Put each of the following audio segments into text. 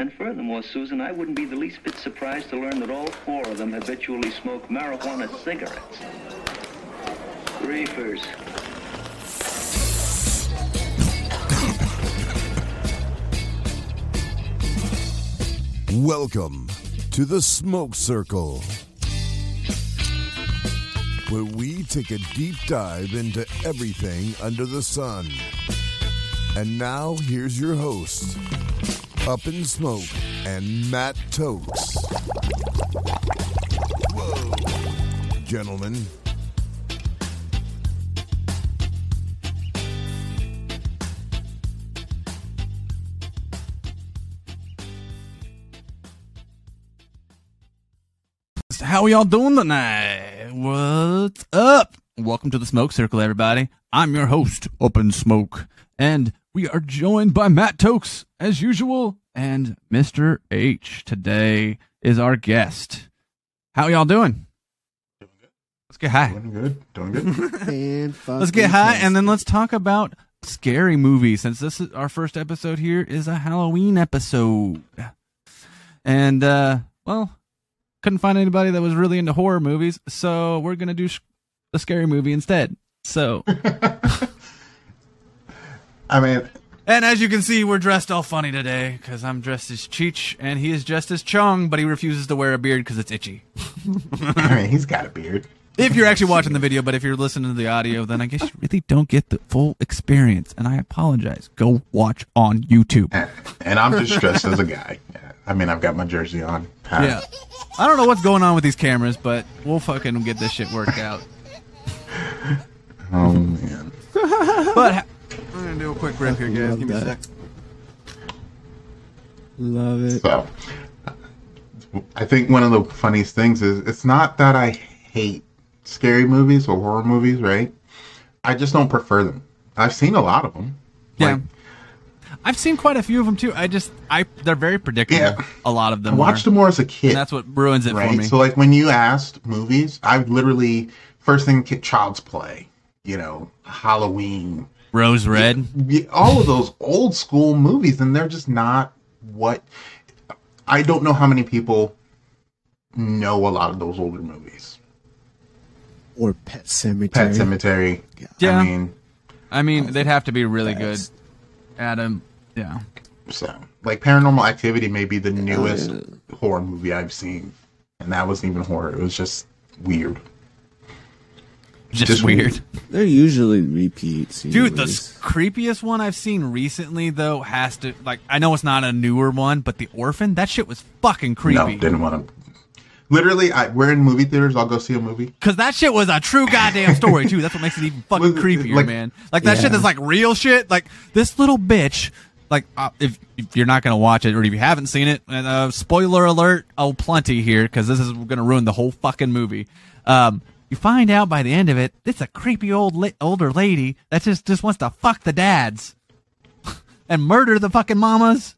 And furthermore, Susan, I wouldn't be the least bit surprised to learn that all four of them habitually smoke marijuana cigarettes. Reefers. Welcome to the Smoke Circle, where we take a deep dive into everything under the sun. And now, here's your host, Up in Smoke and Matt Tokes. Whoa. Gentlemen, How y'all doing tonight? What's up? Welcome to the Smoke Circle, everybody. I'm your host, Up in Smoke, and we are joined by Matt Tokes, as usual, and Mr. H. Today is our guest. How y'all doing? Let's get high. Doing good. Doing good. And Let's get high, and then let's talk about scary movies. Since this is our first episode here, is a Halloween episode, and uh, well, couldn't find anybody that was really into horror movies, so we're gonna do sh- a scary movie instead. So, I mean, and as you can see, we're dressed all funny today because I'm dressed as Cheech and he is dressed as Chong, but he refuses to wear a beard because it's itchy. I mean, he's got a beard. If you're actually watching the video, but if you're listening to the audio, then I guess you really don't get the full experience, and I apologize. Go watch on YouTube. And, and I'm just dressed as a guy. Yeah. I mean, I've got my jersey on. Yeah. I don't know what's going on with these cameras, but we'll fucking get this shit worked out. Oh man. But ha- gonna do a quick rip here, guys. Love Give me a sec. Love it. So, I think one of the funniest things is it's not that I hate scary movies or horror movies, right? I just don't prefer them. I've seen a lot of them. Yeah. Like, I've seen quite a few of them too. I just, I they're very predictable. Yeah. A lot of them. I watched are. them more as a kid. And that's what ruins it for me. So like when you asked movies, I literally first thing Child's Play, you know, Halloween, Rose Red. Yeah, all of those old school movies, and they're just not what I don't know how many people know a lot of those older movies. Or Pet Sematary. Pet Sematary. Yeah. I mean, I mean, they'd have to be really good. Adam. Yeah. so like Paranormal Activity may be the newest yeah. horror movie I've seen, and that wasn't even horror. It was just weird. Just, Just weird. weird. They're usually repeats. Dude, the creepiest one I've seen recently though has to like I know it's not a newer one, but the Orphan, that shit was fucking creepy. No, didn't want to. Literally, I, we're in movie theaters. I'll go see a movie. Cause that shit was a true goddamn story too. That's what makes it even fucking Was creepier, like- man. Like that Yeah. shit is like real shit. Like this little bitch. Like uh, if, if you're not gonna watch it or if you haven't seen it, and uh, spoiler alert, oh plenty here because this is gonna ruin the whole fucking movie. Um, you find out by the end of it, it's a creepy old la- older lady that just just wants to fuck the dads and murder the fucking mamas.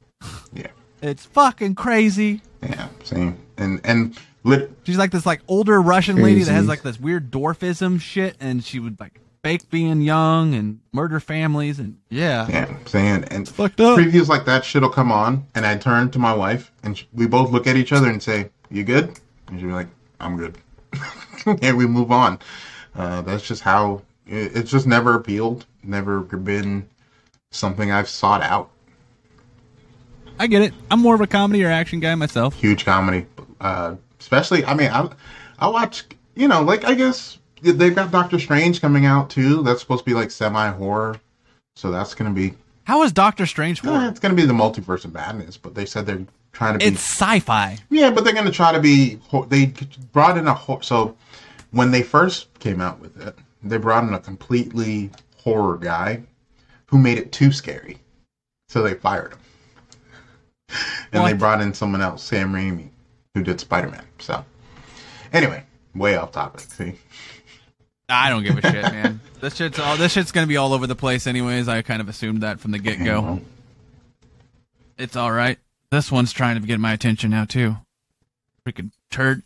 Yeah, It's fucking crazy. yeah, same. And and lit, She's like this like older Russian lady that has like this weird dwarfism shit, and she would like fake being young and murder families, and yeah, Yeah, saying and fucked up. previews like that shit'll come on, and I turn to my wife, and sh- we both look at each other and say, "You good?" And she'll be like, "I'm good," and we move on. Uh, that's just how it, it's just never appealed, never been something I've sought out. I get it. I'm more of a comedy or action guy myself. Huge comedy, uh, especially. I mean, I I watch, you know, like I guess they've got Doctor Strange coming out too. That's supposed to be like semi horror, so that's gonna be How is Doctor Strange Eh, it's going to be the multiverse of madness, but they said they're trying to be. It's sci-fi. yeah, but they're going to try to be. They brought in a so when they first came out with it, they brought in a completely horror guy who made it too scary, so they fired him, and they brought in someone else, Sam Raimi, who did Spider Man. So anyway, way off topic. See, I don't give a shit, man. This shit's all. This shit's gonna be all over the place, anyways. I kind of assumed that from the get go. It's all right. This one's trying to get my attention now too. Freaking turd.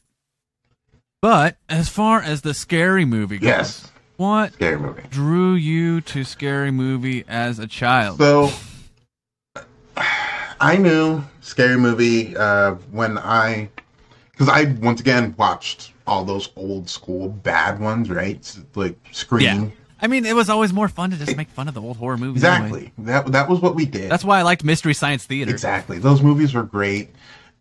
But as far as the scary movie goes, Yes, what scary movie. drew you to scary movie as a child? So I knew Scary Movie uh, when I, because I once again watched all those old school bad ones, right? Like Scream. Yeah. I mean, it was always more fun to just make fun of the old horror movies. anyway. Exactly. That that was what we did. That's why I liked Mystery Science Theater. Exactly. Those movies were great.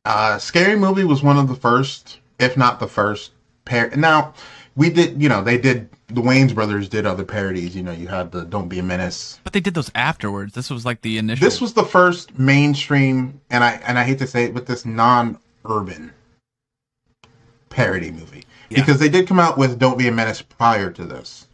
Uh, Scary Movie was one of the first, if not the first. Par- now, we did, you know, they did, the Wayans brothers did other parodies. You know, you had the Don't Be a Menace. But they did those afterwards. This was like the initial. This was the first mainstream, and I and I hate to say it, but this non-urban parody movie Yeah. because they did come out with Don't Be a Menace prior to this,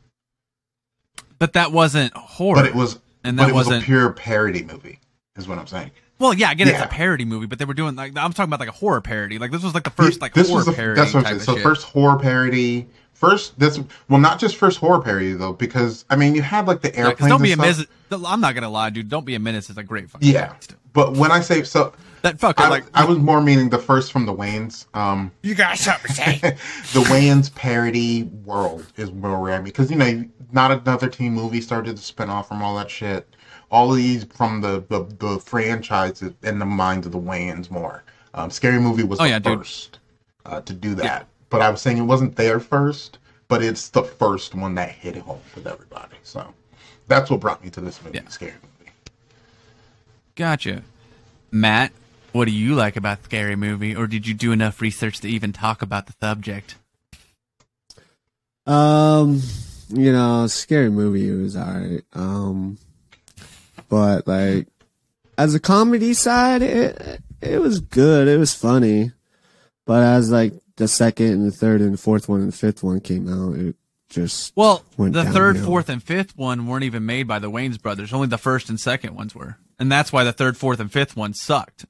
but that wasn't horror. but it was And that was wasn't- a pure parody movie, is what I'm saying. Well, yeah, I get it's Yeah. a parody movie, but they were doing like I'm talking about like a horror parody. Like this was like the first like this horror was the, parody That's what I'm saying. So shit. first horror parody. First, this well, not just first horror parody though, because I mean, you had like the airplane. airplanes. don't be a and stuff. menace. I'm not gonna lie, dude. Don't be a menace It's a great fucking Yeah, movie but when I say so, That fucker I, like I was more meaning the first from the Wayans. Um, you got something to say. the Wayans parody world is where we're at because you know, not another teen movie started to spin off from all that shit. All of these from the the, the franchise in the minds of the Wayans more. Um, Scary Movie was Oh, the yeah, first uh, to do that, but I was saying it wasn't their first, but it's the first one that hit home with everybody. So that's what brought me to this movie, Yeah. Scary Movie. Gotcha, Matt. What do you like about Scary Movie, or did you do enough research to even talk about the subject? Um, you know, scary movie it was alright. Um, but like as a comedy side, it it was good. It was funny. But as like the second and the third and the fourth one and the fifth one came out, it just Well, went the third, fourth, and fifth one weren't even made by the Wayans brothers. Only the first and second ones were, and that's why the third, fourth, and fifth one sucked.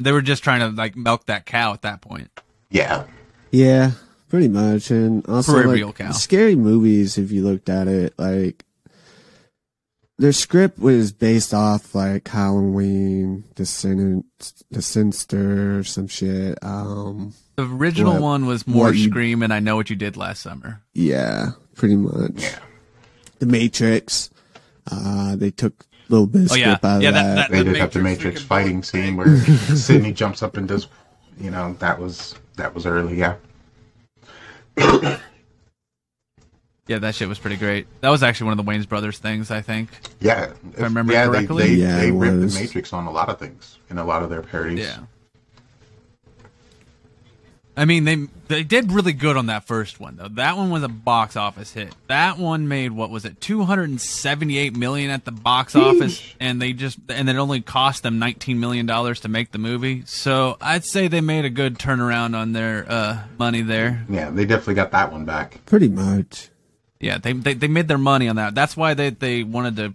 They were just trying to like milk that cow at that point. Yeah, Yeah, pretty much. And also, Proverbial like, cow. scary movies, if you looked at it, like, their script was based off, like, Halloween, The Sin, The Sinister, some shit. Um, The original What- one was more what you- Scream, and I know what you did last summer. yeah, pretty much. yeah. The Matrix, uh, they took a little bit of Oh, yeah. out of Yeah, that- that. that- They The did have the Matrix Matrix fighting bullet scene where Sydney jumps up and does, you know, that was that was early. Yeah, Yeah, that shit was pretty great. That was actually one of the Wayans brothers things, I think. yeah. If, I remember yeah, correctly. they they, Yeah, they ripped was. the Matrix on a lot of things in a lot of their parodies. Yeah. I mean, they they did really good on that first one though. That one was a box office hit. That one made what was it, two hundred and seventy eight million at the box office, and they just and it only cost them nineteen million dollars to make the movie. So I'd say they made a good turnaround on their uh, money there. yeah, they definitely got that one back. Pretty much. Yeah, they, they they made their money on that. That's why they they wanted to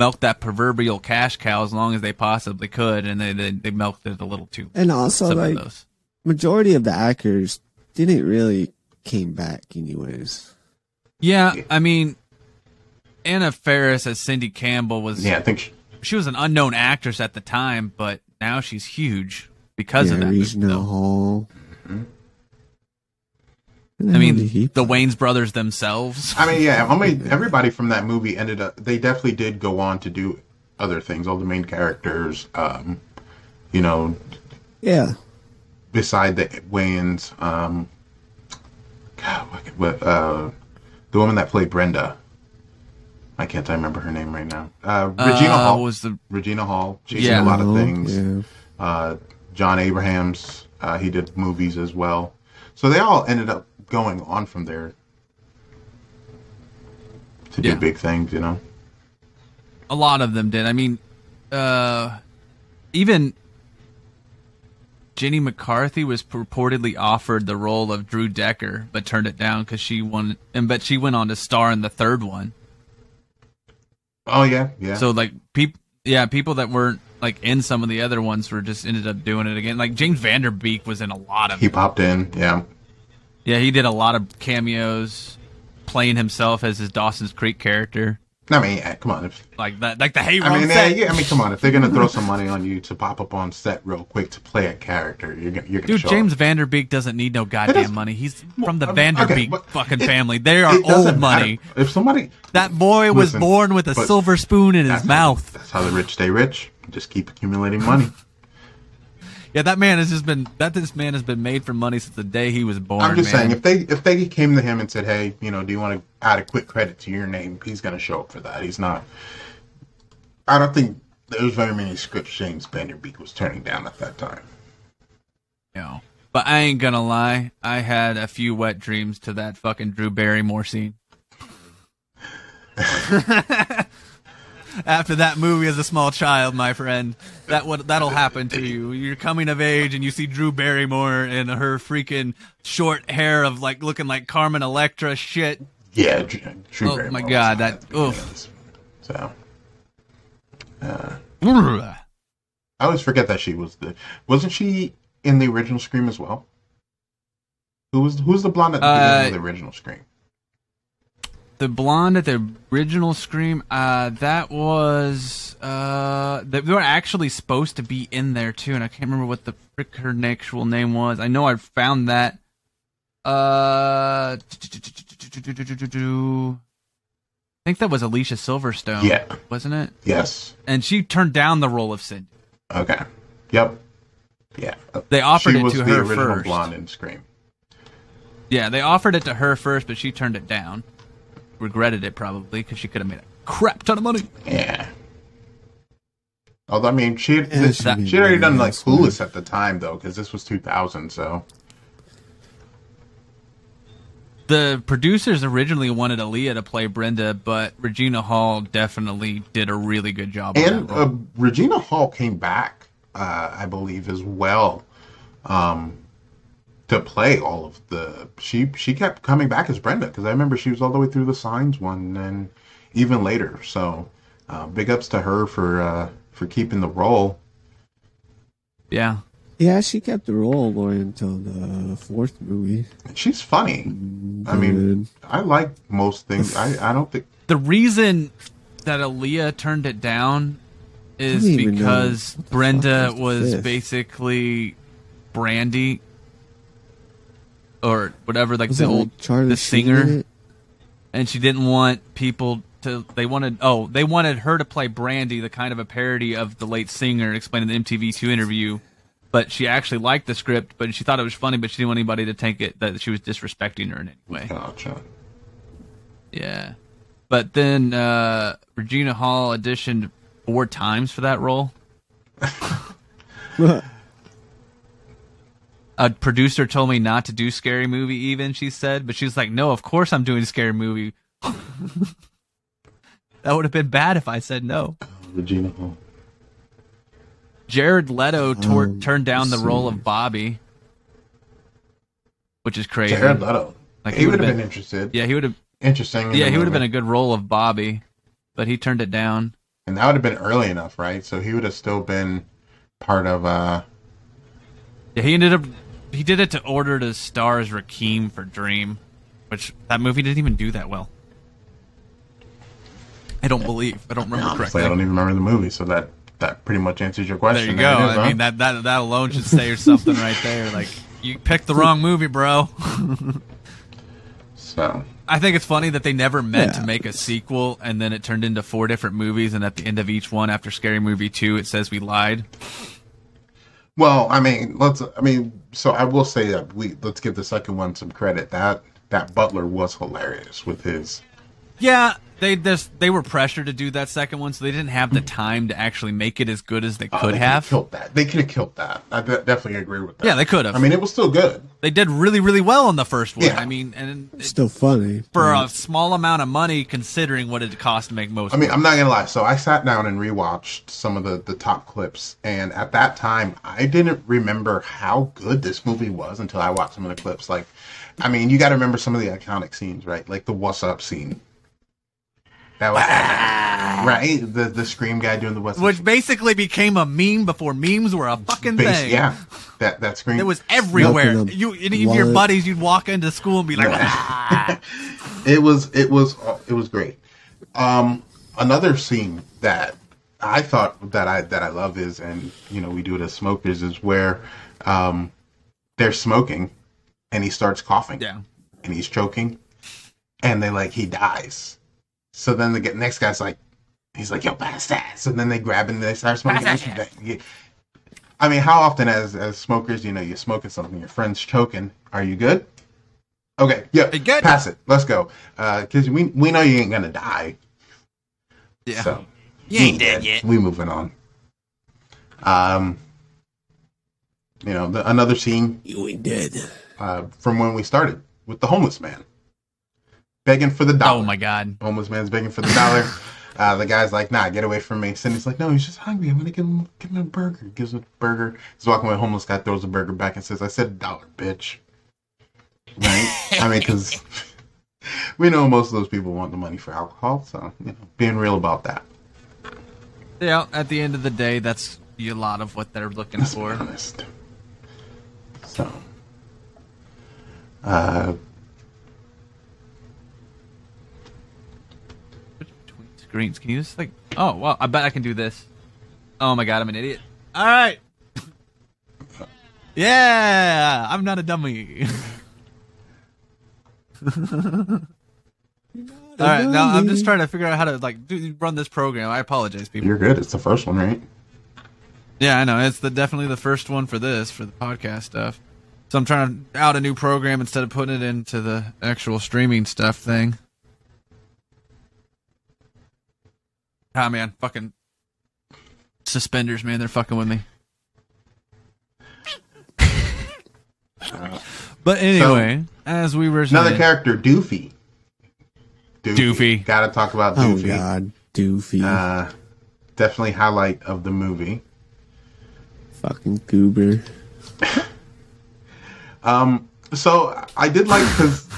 milk that proverbial cash cow as long as they possibly could, and they they, they milked it a little too. And also, some like, of majority of the actors didn't really came back anyways. Yeah, I mean, Anna Faris as Cindy Campbell was Yeah, I think she, she was an unknown actress at the time, but now she's huge because yeah, of that. movie, Regina though. Hall. I mean, the Wayans brothers themselves. I mean, yeah. I mean, everybody from that movie ended up. They definitely did go on to do other things. All the main characters, um, you know, yeah, beside the Wayans, um, God, what, what, uh, the woman that played Brenda. I can't remember her name right now. Uh, Regina Uh, Hall was the Regina Hall. She's Yeah. in a lot of things. Yeah. Uh, Jon Abrahams. Uh, he did movies as well. So they all ended up going on from there to do Yeah. big things. You know. a lot of them did. I mean, uh, even Jenny McCarthy was purportedly offered the role of Drew Decker, but turned it down because she won. And but she went on to star in the third one. Oh yeah, yeah. So like people, yeah, people that weren't like in some of the other ones were just ended up doing it again. Like James Van Der Beek was in a lot of. he it. popped in. Yeah. Yeah, he did a lot of cameos, playing himself as his Dawson's Creek character, I mean, yeah, come on. If, like that, like the Hey I mean, yeah, yeah, I mean, come on. If they're gonna throw some money on you to pop up on set real quick to play a character, you're gonna, you're gonna Dude, James up. Van Der Beek doesn't need no goddamn money. He's from the Well, okay, Vanderbeek but fucking it- family. They are old money. matter. If somebody That boy was born with a silver spoon in his that's how- mouth. that's how the rich stay rich. just keep accumulating money. Yeah, that man has just been that this man has been made for money since the day he was born. I'm just man. saying, if they if they came to him and said, "Hey, you know, do you want to add a quick credit to your name?" He's going to show up for that. He's not. I don't think there's very many scripts James Van Der Beek was turning down at that time. No. But I ain't gonna lie, I had a few wet dreams to that fucking Drew Barrymore scene. After that movie as a small child, my friend, that what that'll happen to you. You're coming of age and you see Drew Barrymore and her freaking short hair of like looking like Carmen Electra shit. Yeah, Drew, Oh, Barrymore my God, that- at oof. So Uh, I always forget that she was the wasn't she in the original Scream as well? Who was who's the blonde at the beginning Uh, of the original Scream? The blonde at the original Scream, uh, that was uh, they were actually supposed to be in there too, and I can't remember what the frick her actual name was. I know I found that. Uh, I think that was Alicia Silverstone. Yeah. wasn't it? Yes. And she turned down the role of Cindy. Okay. Yep. Yeah. They offered she it was to the her original first. blonde in Scream. Yeah, they offered it to her first, but she turned it down. Regretted it probably because she could have made a crap ton of money. Yeah. Although I mean, she had, Yeah, this, she'd she had already done like nice. Clueless at the time though, because this was 2000. So The producers originally wanted Aaliyah to play Brenda, but Regina Hall definitely did a really good job. on and that role. uh, Regina Hall came back, uh, I believe, as well, um, to play all of the. She she kept coming back as Brenda because I remember she was all the way through the Signs one and even later. So uh, big ups to her for uh, for keeping the role. yeah, Yeah, she kept the role going until the fourth movie. She's funny. I mean, I like most things. I I don't think. the reason that Aaliyah turned it down is I don't even know because Brenda was the was fifth. basically Brandy or whatever, like Was the old like Charlie the singer. and she didn't want people to they wanted oh they wanted her to play brandy the kind of a parody of the late singer explaining the mtv2 interview. But she actually liked the script but she thought it was funny but she didn't want anybody to take it that she was disrespecting her in any way. Gotcha. yeah. But then uh regina hall auditioned four times for that role a producer told me not to do scary movie even she said but she was like no of course i'm doing scary movie that would have been bad if i said no Regina Hall. jared leto tor- Um, turned down the role of bobby which is crazy Jared Leto. Like, he, he would have been, been- interested. yeah he would have Interesting. yeah the he would have been a good role of bobby but he turned it down and that would have been early enough, right? So he would have still been part of. uh yeah he ended up he did it to order to star as Requiem for dream which that movie didn't even do that well i don't believe i don't remember Honestly, correctly I don't even remember the movie, so that that pretty much answers your question. There you go. There is, I huh? mean that that that alone should say or something right there. Like you picked the wrong movie, bro. So I think it's funny that they never meant Yeah. to make a sequel, and then it turned into four different movies, and at the end of each one, after Scary Movie two, it says we lied. Well, I mean, let's. I mean, so I will say that we let's give the second one some credit. That that Butler was hilarious with his. Yeah, they just they were pressured to do that second one, so they didn't have the time to actually make it as good as they Oh, could they have. killed that. They could have killed that. I de- definitely agree with that. Yeah, they could have. I mean, it was still good. They did really, really well in the first one. Yeah. I mean, and it, Still funny. for but- a small amount of money, considering what it cost to make most. I mean, I'm not gonna lie. So I sat down and rewatched some of the the top clips, and at that time, I didn't remember how good this movie was until I watched some of the clips. Like, I mean, you got to remember some of the iconic scenes, right? Like the "What's Up" scene. That was right. The the scream guy doing the "What's Up." which basically became a meme before memes were a fucking Base- thing. yeah, that that scream. It was everywhere. You, any of your buddies, you'd walk into school and be like, "Ah." it was it was it was great. Um, another scene that I thought that I that I love is, and you know we do it as smokers, is where um, they're smoking, and he starts coughing, yeah. and he's choking, and they like he dies. So then the get- next guy's like, He's like, "Yo, pass that." So then they grab and they start smoking. Yeah. I mean, how often as as smokers, you know, you're smoking something, your friend's choking. Are you good? Okay, yeah, You good? pass it. Let's go. Because we we know you ain't gonna die. Yeah. So You ain't dead yet. We moving on. Um, you know, the, another scene You ain't dead. uh, from when we started with the homeless man begging for the dollar. Oh my god. homeless man's begging for the dollar. Uh, the guy's like, "Nah, get away from me." Cindy's like, "No, he's just hungry. I'm gonna give him, give him a burger." Gives him a burger. He's walking away. Homeless guy throws the burger back and says, "I said dollar, bitch." Right? I mean, because we know most of those people want the money for alcohol, so you know, being real about that. Yeah, at the end of the day, that's a lot of what they're looking Let's for. So, uh, screens. Can you just like? Oh well, I bet I can do this. Oh my god, I'm an idiot. All right. Yeah, I'm not a dummy. All right, now I'm just trying to figure out how to like do, run this program. I apologize, people. you're good. It's the first one, right? Yeah, I know. It's the definitely the first one for this for the podcast stuff. So I'm trying to out a new program instead of putting it into the actual streaming stuff thing. Ah man, fucking suspenders, man, they're fucking with me. but anyway, as we were Another saying, character, Doofy. Doofy. Gotta talk about Oh Doofy. god, Doofy, Uh, definitely highlight of the movie. fucking goober. Um, so I did like because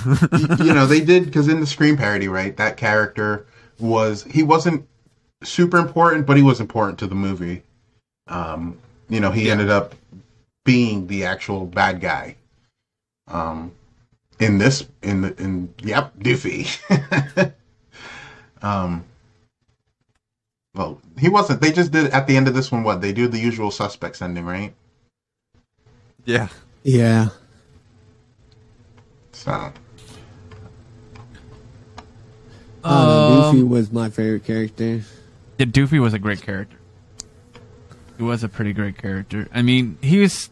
you know they did because in the Scream parody, right? That character was he wasn't super important, but he was important to the movie. Um, you know, he Yeah. ended up being the actual bad guy. Um, in this, in the, in yep, Doofy. um, well, he wasn't. They just did at the end of this one. What they do the usual suspects ending, right? yeah, Yeah, So uh, Um, Doofy was my favorite character. Yeah, Doofy was a great character. He was a pretty great character. I mean, he was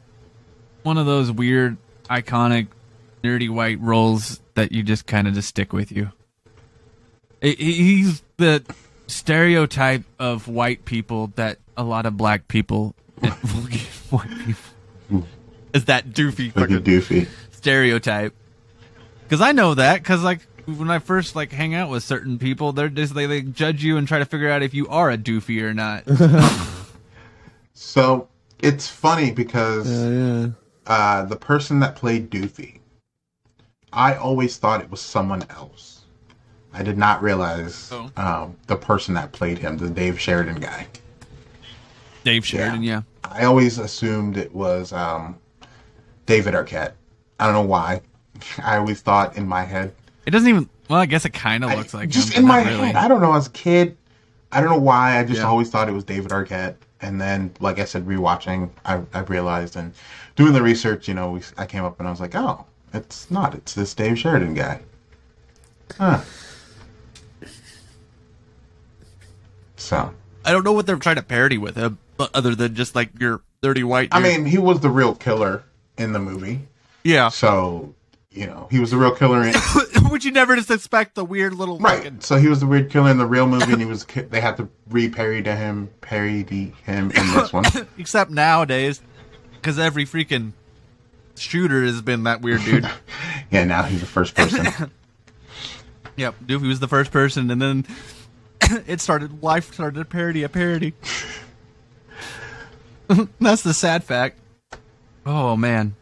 one of those weird, iconic, nerdy white roles that you just kind of just stick with you. He- he- He's the stereotype of white people that a lot of black people white people. Is that doofy fucking Doofy. stereotype. Because I know that. Because like when I first like hang out with certain people, they're just they, they judge you and try to figure out if you are a doofy or not. So it's funny because Oh yeah. uh, the person that played Doofy, I always thought it was someone else. I did not realize Oh. um, the person that played him, the Dave Sheridan guy. Dave Sheridan, yeah. I always assumed it was um, David Arquette. I don't know why. I always thought in my head. It doesn't even. Well, I guess it kind of I- looks like just him, in my really. head. I don't know. As a kid, I don't know why. I just Yeah. always thought it was David Arquette. And then, like I said, rewatching, I, I realized and doing the research, you know, we, I came up and I was like, oh, it's not. It's this Dave Sheridan guy. Huh. So, I don't know what they're trying to parody with him, but other than just like your dirty white. I mean, he was the real killer in the movie. yeah. So, you know, he was the real killer in. Would you never just expect the weird little Right. fucking- So he was the weird killer in the real movie, and he was. They had to re-parody him, parody him in this one. Except nowadays, because every freaking shooter has been that weird dude. Yeah, now he's the first person. Yep, Doofy was the first person, and then it started. Life started a parody, a parody. That's the sad fact. Oh man,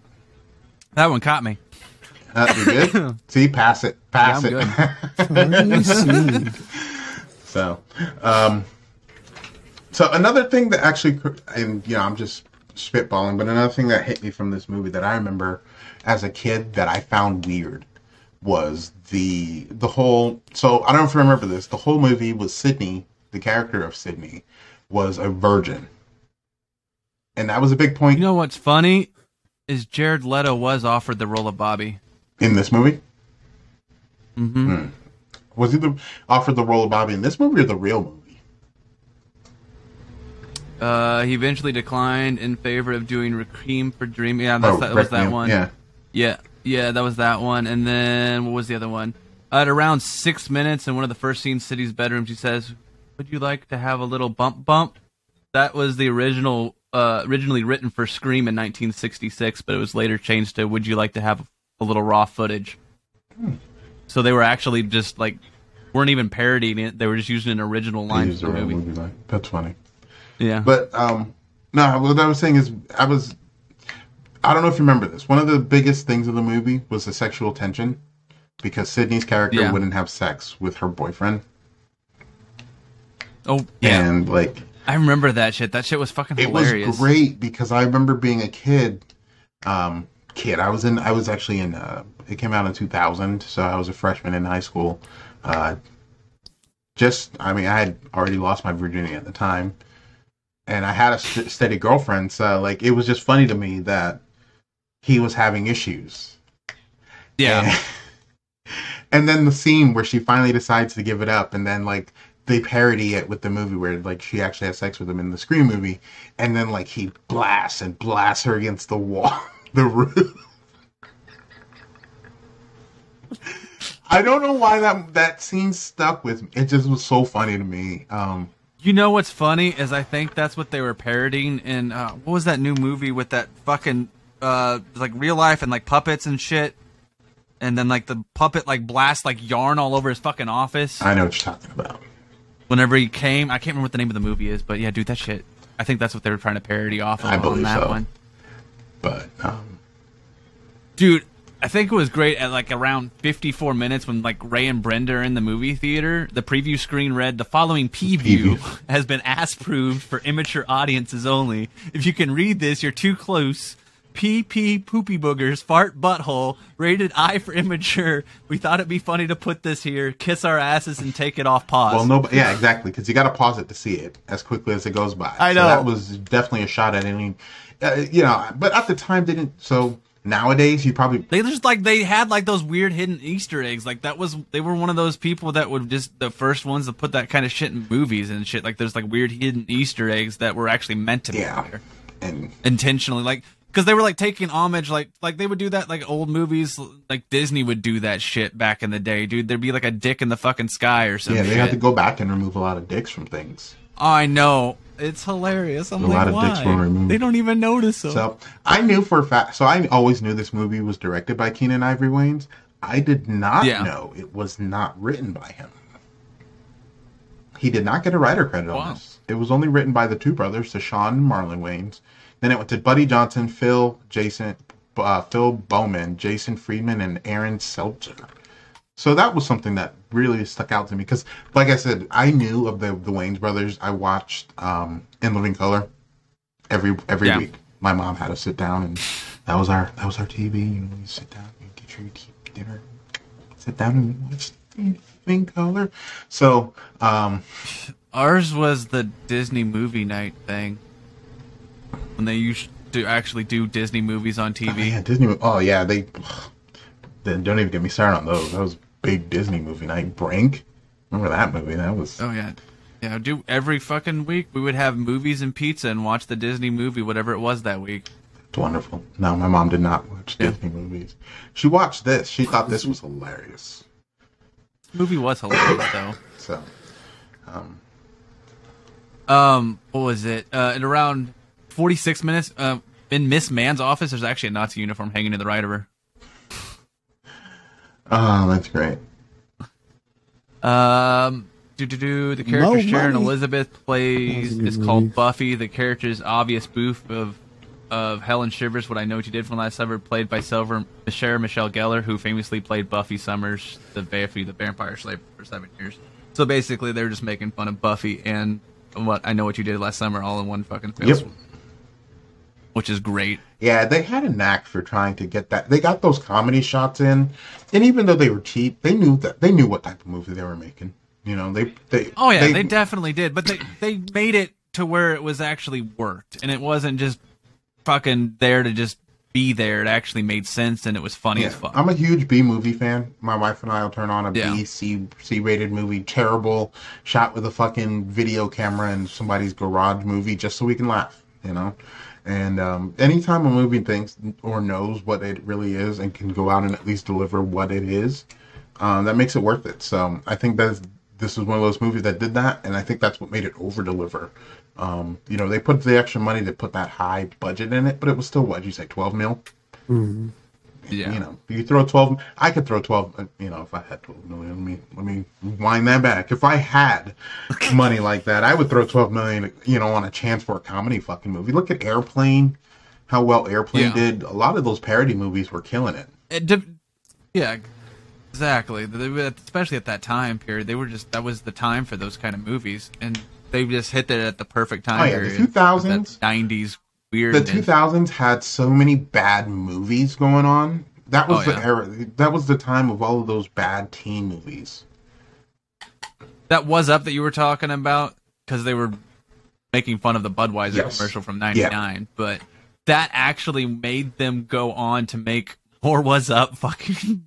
that one caught me. Uh, you good? See, pass it, pass Yeah, it. I'm What do so, um, so another thing that actually, and you know, I'm just spitballing, but another thing that hit me from this movie that I remember as a kid that I found weird was the the whole. So I don't know if you remember this. The whole movie was Sydney, the character of Sydney, was a virgin, and that was a big point You know what's funny is Jared Leto was offered the role of Bobby. In this movie. Mm-hmm. Was he the offered the role of Bobby in this movie or the real movie? Uh, he eventually declined in favor of doing Requiem for Dream. Yeah, that's, Oh, that was that one. Yeah. Yeah, yeah, that was that one. And then what was the other one? At around six minutes in one of the first scenes, Cindy's bedroom, she says, "Would you like to have a little bump bump?" That was the original, uh, originally written for Scream in 1966, but it was later changed to "Would you like to have a little raw footage?" So they were actually just like weren't even parodying it; they were just using an original line from the movie. movie line. That's funny. Yeah, But um, no, what I was saying is, I was, I don't know if you remember this. One of the biggest things of the movie was the sexual tension, because Sydney's character Yeah. wouldn't have sex with her boyfriend, oh yeah, and like I remember that shit. That shit was fucking it hilarious. was great because I remember being a kid. Um, kid, I was in. I was actually in. Uh, it came out in 2000, so I was a freshman in high school. Uh, just, I mean, I had already lost my virginity at the time, and I had a st- steady girlfriend. So, like, it was just funny to me that he was having issues. Yeah, And, and then the scene where she finally decides to give it up, and then like they parody it with the movie where like she actually has sex with him in the Scream movie, and then like he blasts and blasts her against the wall, the roof. I don't know why that that scene stuck with me. It just was so funny to me. Um, You know what's funny is I think that's what they were parodying in uh, what was that new movie with that fucking uh like real life and like puppets and shit, and then like the puppet like blast like yarn all over his fucking office I know what you're talking about. whenever he came. I can't remember what the name of the movie is, but yeah, dude, that shit. I think that's what they were trying to parody off of I on believe that so. one, But um, dude. I think it was great at like around 54 minutes when like Ray and Brenda are in the movie theater. The preview screen read, "The following preview has been ass proved for immature audiences only. If you can read this, you're too close. PP poopy boogers fart butthole rated I for immature. We thought it'd be funny to put this here. Kiss our asses and take it off pause. Well, no, yeah, exactly, because you got to pause it to see it as quickly as it goes by. I So know. that was definitely a shot at any, uh, you know. But at the time, they didn't. So nowadays, you probably They just like they had like those weird hidden Easter eggs. Like that was they were one of those people that would just the first ones to put that kind of shit in movies and shit. Like there's like weird hidden Easter eggs that were actually meant to be yeah, there and intentionally. Like because they were like taking homage, like like they would do that like old movies, like Disney would do that shit back in the day, dude. There'd be like a dick in the fucking sky or something. yeah, they had to go back and remove a lot of dicks from things. I know it's hilarious. I'm A like, lot of why? dicks were removed. They don't even notice them. So I knew for a fact. So I always knew this movie was directed by Keenen Ivory Wayans. I did not Yeah. know it was not written by him. He did not get a writer credit Wow. on this. It was only written by the two brothers, Deshaun and Marlon Wayans. Then it went to Buddy Johnson, Phil, Jason, uh, Phil Beauman, Jason Friedman, and Aaron Seltzer. So that was something that really stuck out to me because, like I said, I knew of the the Wayans brothers. I watched um, In Living Color every every Yeah. week. My mom had us sit down, and that was our that was our TV. You know, you sit down, you get your tea- dinner, sit down and watch In Living Color. So, um, Ours was the Disney movie night thing when they used to actually do Disney movies on oh, TV. yeah, Disney. Oh yeah, they. Then don't even get me started on those. That was big Disney movie night. Brink, remember that movie? That was Oh yeah, yeah. Do every fucking week we would have movies and pizza and watch the Disney movie, whatever it was that week. It's wonderful. No, my mom did not watch Yeah. Disney movies. She watched this. She thought this was hilarious. The movie was hilarious though. So, Um, um, what was it? Uh, in around forty-six minutes, uh, in Miss Man's office, there's actually a Nazi uniform hanging to the right of her. Oh, that's great. Um, do do do. The character Mo Sharon money. Elizabeth plays That was a is good called. Buffy. The character's obvious spoof of of Helen Shivers. What I know what you did from last summer, played by Silver Sarah Michelle Gellar, who famously played Buffy Summers, the Buffy the Vampire Slayer for seven years. So basically, they're just making fun of Buffy and what I know what you did last summer, all in one fucking film, Yep. Which is great. Yeah, they had a knack for trying to get that. They got those comedy shots in, and even though they were cheap, they knew that they knew what type of movie they were making. You know, they they. Oh yeah, they, definitely did, but they they made it to where it was actually worked, and it wasn't just fucking there to just be there. It actually made sense and it was funny as fuck. I'm a huge B movie fan. My wife and I will turn on a Yeah. B, C, C rated movie, terrible, shot with a fucking video camera in somebody's garage movie just so we can laugh, you know? And um, anytime a movie thinks or knows what it really is and can go out and at least deliver what it is, um, that makes it worth it. So I think that this is one of those movies that did that, and I think that's what made it over deliver. Um, you know, they put the extra money to put that high budget in it, but it was still what did you say, twelve mil yeah. you know, you throw twelve. I could throw twelve. uh, You know, if I had twelve million, let me let me wind that back. If I had money like that, I would throw twelve million. You know, on a chance for a comedy fucking movie. Look at Airplane, how well Airplane Yeah. did. A lot of those parody movies were killing it. It di- yeah, exactly. Especially at that time period, they were just that was the time for those kind of movies, and they just hit it at the perfect time Oh, yeah, the period. 2000s. Nineties The two thousands had so many bad movies going on. That was Oh, the yeah. era. That was the time of all of those bad teen movies. that was up that you were talking about because they were making fun of the Budweiser Yes. commercial from '99, but that actually made them go on to make more was up fucking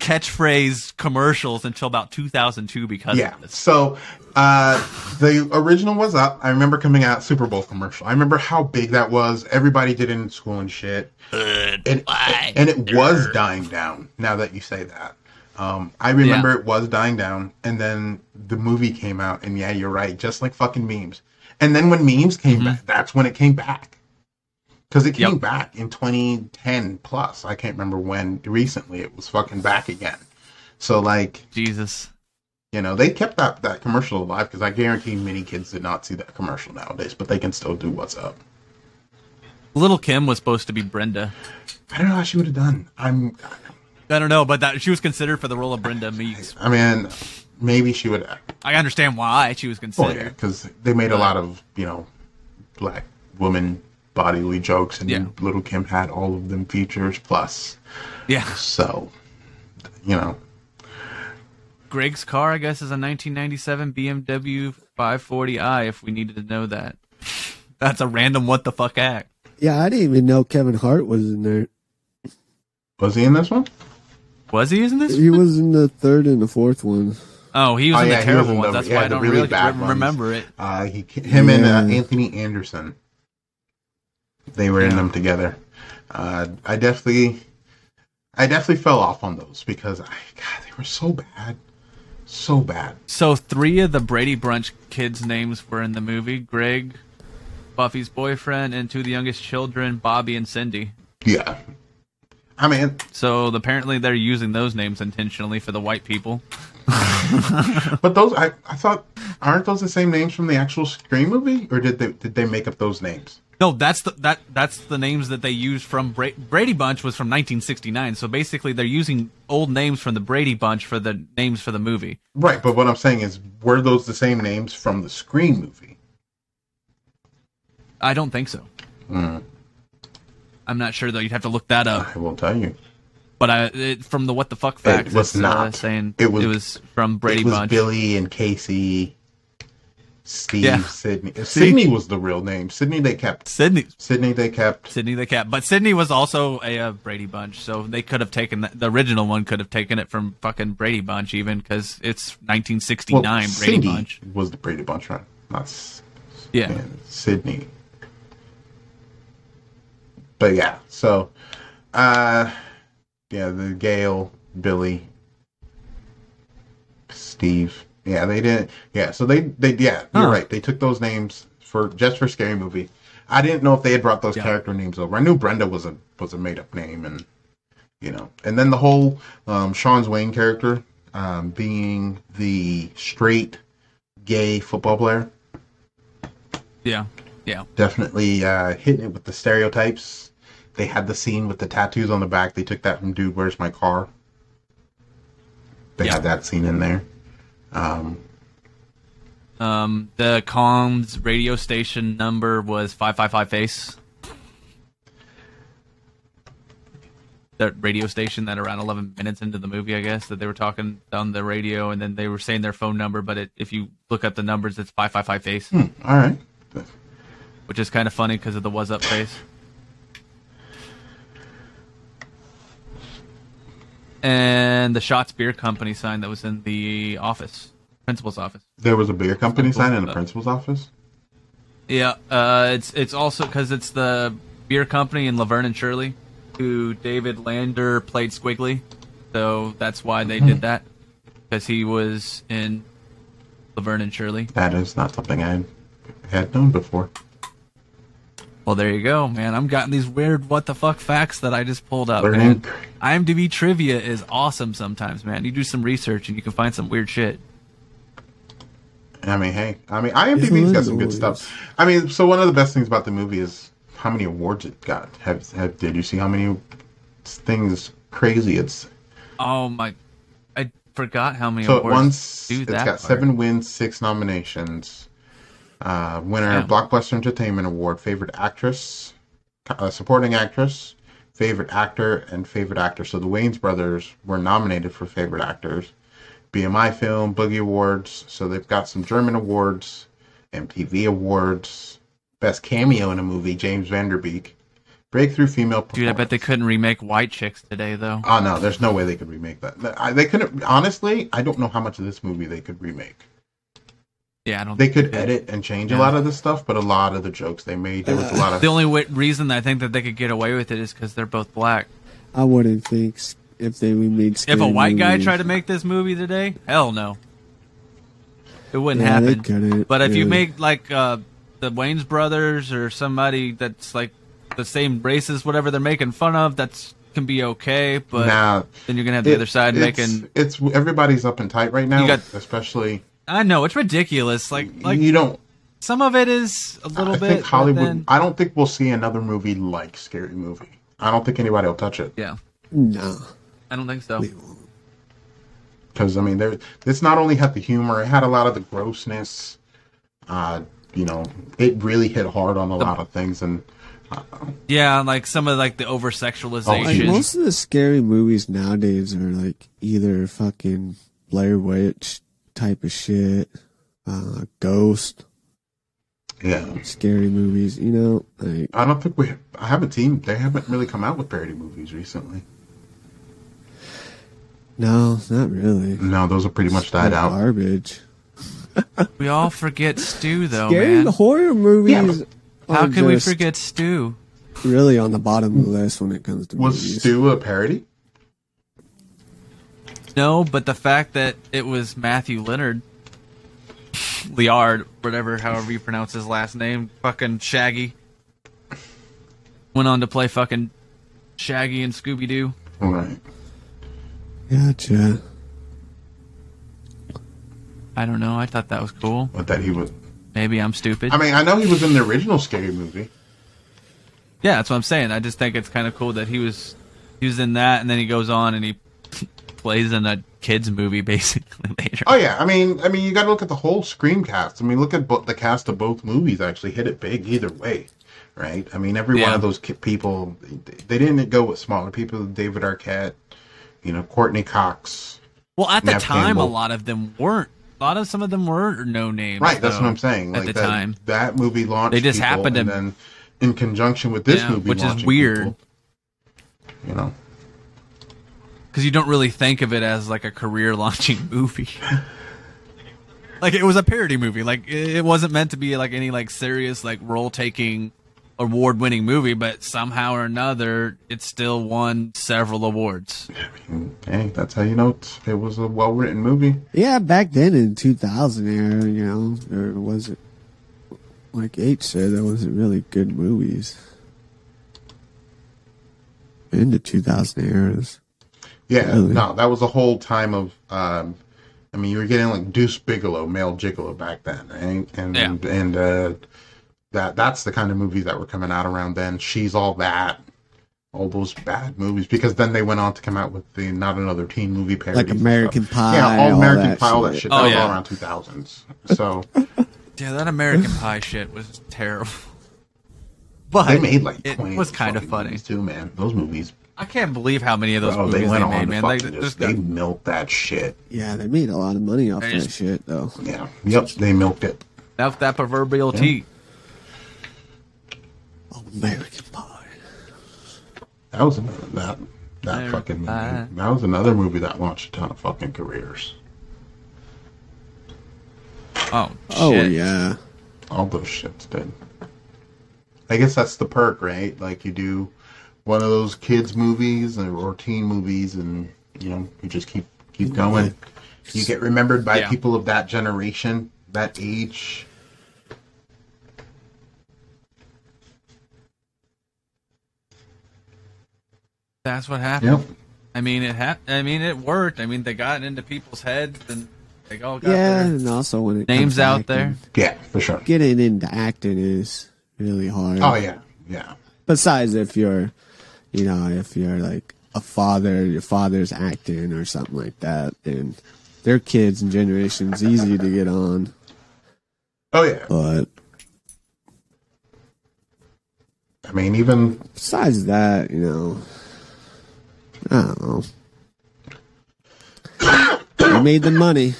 catchphrase commercials until about 2002 because Yeah. of this. So uh, the original was up. I remember coming out Super Bowl commercial. I remember how big that was. Everybody did it in school and shit. And, and it was dying down. Now that you say that, um, I remember Yeah. it was dying down. And then the movie came out, and yeah, you're right. Just like fucking memes. And then when memes came back, that's when it came back. Because it came. Yep. back in 2010 plus. I can't remember when. Recently, it was fucking back again. So like Jesus. you know, they kept that, that commercial alive because I guarantee many kids did not see that commercial nowadays, but they can still do what's up. Lil' Kim was supposed to be Brenda. I don't know how she would have done. I'm, I don't know, but that she was considered for the role of Brenda Meeks. I mean, maybe she would. I understand why she was considered. Oh yeah, because they made a lot of you know, black woman bodily jokes, and Yeah. Lil' Kim had all of them features plus. yeah. So, you know, Greg's car, I guess, is a 1997 BMW 540i. If we needed to know that, that's a random what the fuck act. Yeah, I didn't even know Kevin Hart was in there. was he in this one? Was he in this? He was in the third and the fourth one. Oh, he was Oh, in yeah, the he terrible was in ones. That's yeah, why I don't really really bad re- remember it. Uh, he, him and uh, Anthony Anderson. They were in them together. Uh, I definitely, I definitely fell off on those because I, God, they were so bad, so bad. So three of the Brady Bunch kids' names were in the movie: Greg, Buffy's boyfriend, and two of the youngest children, Bobby and Cindy. Yeah, I mean, So apparently they're using those names intentionally for the white people. but those I, I thought aren't those the same names from the actual Scream movie, or did they did they make up those names? No, that's the that that's the names that they used from Bra- Brady Bunch was from 1969. So basically, they're using old names from the Brady Bunch for the names for the movie. Right, but what I'm saying is, were those the same names from the Scream movie? I don't think so. Hmm. I'm not sure though. You'd have to look that up. I will tell you. But I it, from the what the fuck facts, was it's, uh, not. saying It was- it was from Brady it was Bunch. Billy and Casey, Steve, Yeah. Sydney. Sydney was the real name. Sydney they kept. Sydney, Sydney they kept. Sydney the cat, but Sydney was also a, uh Brady Bunch, so they could have taken the, the original one. Could have taken it from fucking Brady Bunch, even because it's 1969 Well, Brady Cindy Bunch. was the Brady Bunch, right? Not Yeah. yeah, Sydney. But yeah, so, uh, yeah, the Gail, Billy, Steve. Yeah, they didn't. Yeah, so they they yeah, you're Huh. right. They took those names for just for Scary Movie. I didn't know if they had brought those Yeah. character names over. I knew Brenda was a was a made up name, and you know, and then the whole um, Shawn Wayans character um, being the straight gay football player Yeah, yeah. definitely uh, hitting it with the stereotypes. They had the scene with the tattoos on the back. They took that from Dude, Where's My Car? They Yeah. had that scene in there. Um, Um, the comms radio station number was five five five face. That radio station that around eleven minutes into the movie, I guess, that they were talking on the radio, and then they were saying their phone number, but it, if you look up the numbers, it's five five five face, all right. which is kind of funny because of the was up face. And the Shotz Beer Company sign that was in the office, principal's office. There was a beer company Cool. sign in the principal's office. Yeah, uh, it's it's also because it's the beer company in Laverne and Shirley, who David Lander played Squiggy, so that's why they did that because he was in Laverne and Shirley. That is not something I had known before. Well, there you go, man. I'm getting these weird what the fuck facts that I just pulled up. Learning. Man. IMDb trivia is awesome sometimes, man. You do some research and you can find some weird shit. I mean, hey, I mean, IMDb's got some good stuff. I mean, so one of the best things about the movie is how many awards it got. Have, have did you see how many things crazy it's? Oh my, I forgot how many So it awards once do it's that. got part. seven wins, six nominations. Uh, winner Yeah. Blockbuster Entertainment Award, favorite actress, uh, supporting actress, favorite actor, and favorite actor. So the Wayans brothers were nominated for favorite actors. BMI Film, Boogie Awards. So they've got some German awards, MTV Awards, Best Cameo in a Movie, James Van Der Beek, Breakthrough Female. Dude, I bet they couldn't remake White Chicks today, though. Oh no, there's no way they could remake that. They couldn't. Honestly, I don't know how much of this movie they could remake. Yeah, I don't. They could did. edit and change a lot of the stuff, but a lot of the jokes they made, there was a lot of. The only w- reason I think that they could get away with it is because they're both black. I wouldn't think if they remade. If a scary white guy tried to make this movie today, hell no, it wouldn't Yeah, happen. couldn't, But if you make like uh, the Wayans brothers or somebody that's like the same races, whatever they're making fun of, that's can be okay. But now, then you're gonna have the it- other side it's, making. it's everybody's up and tight right now, You got- especially I know it's ridiculous. Like like you don't. some of it is a little I bit. think Hollywood. then- I don't think we'll see another movie like Scary Movie. I don't think anybody will touch it yeah, No. I don't think so. because I mean, there. This not only had the humor, it had a lot of the grossness. Uh, you know, it really hit hard on a lot of things, and Yeah, like some of like the over Like sexualization. most of the scary movies nowadays are like either fucking Blair Witch type of shit, uh, ghost, yeah, scary movies. You know, like I don't think we. I haven't seen. They haven't really come out with parody movies recently. no, not really. No, those are pretty much died out. Garbage. we all forget Stu though, Scary man. horror movies. Yeah, How can we forget Stu? Really on the bottom of the list when it comes to Was movies. Stu a parody? No, but the fact that it was Matthew Leonard, Liard, whatever, however you pronounce his last name, fucking Shaggy, went on to play fucking Shaggy and Scooby Doo. Right. Gotcha. I don't know. I thought that was cool. But that he was. Maybe I'm stupid. I mean, I know he was in the original Scary Movie. yeah, that's what I'm saying. I just think it's kind of cool that he was he was in that, and then he goes on and he plays in a kids movie basically later. Oh yeah, I mean, I mean, you got to look at the whole Scream cast. I mean, look at bo- the cast of both movies. Actually, hit it big either way, right? I mean, every one of those ki- people, they, didn't go with smaller people. David Arquette, you know, Courteney Cox. Well, at the time, Campbell. a lot of them weren't. A lot of some of them were no names. Right, that's though, what I'm saying. At Like the that, time, that movie launched. They just people, happened to- and then in conjunction with this Yeah, movie, which is weird. people, you know, because you don't really think of it as like a career launching movie. like it was a parody movie. Like it it wasn't meant to be like any like serious like role taking award winning movie, but somehow or another it still won several awards. hey, that's how you know it's, it was a well written movie. Yeah, back then in 2000 era, you know, or was it like H said, there wasn't really good movies in the 2000 eras. Yeah, Really? no, that was a whole time of. Um, I mean, you were getting like Deuce Bigalow, male gigolo back then, right? And Yeah. and uh, that that's the kind of movies that were coming out around then. She's all that, all those bad movies. Because then they went on to come out with the not another teen movie parody, Like American Pie, yeah, all all American that Pie, all that shit. shit. Oh, That was yeah. all around two thousands. So Yeah, that American Pie shit was terrible. But they made like it was kind of funny. too, man. Those movies, I can't believe how many of those bro, movies they they, went on made, to man. Like, fucking there's just they milked that shit. Yeah, they made a lot of money off They that shit, though. Yeah, yep, they milked it. that, that proverbial tea. American Pie. That was another that. That Never fucking movie. mind. That was another movie that launched a ton of fucking careers. Oh, Oh yeah. All those shits did. I guess that's the perk, right? Like you do one of those kids movies or, or teen movies, and you know you just keep keep going. You get remembered by Yeah. people of that generation, that age. That's what happened. Yep. I mean, it ha- I mean, it worked. I mean, they got into people's heads, and they all got Yeah, their and also when it names comes to out acting, there. Yeah, for sure. Getting into acting is really hard. Oh yeah, yeah. Besides, if you're, you know, if you're like a father, your father's acting or something like that, then their kids and generations easy to get on. Oh yeah. But I mean, even besides that, you know, I don't know. They made the money.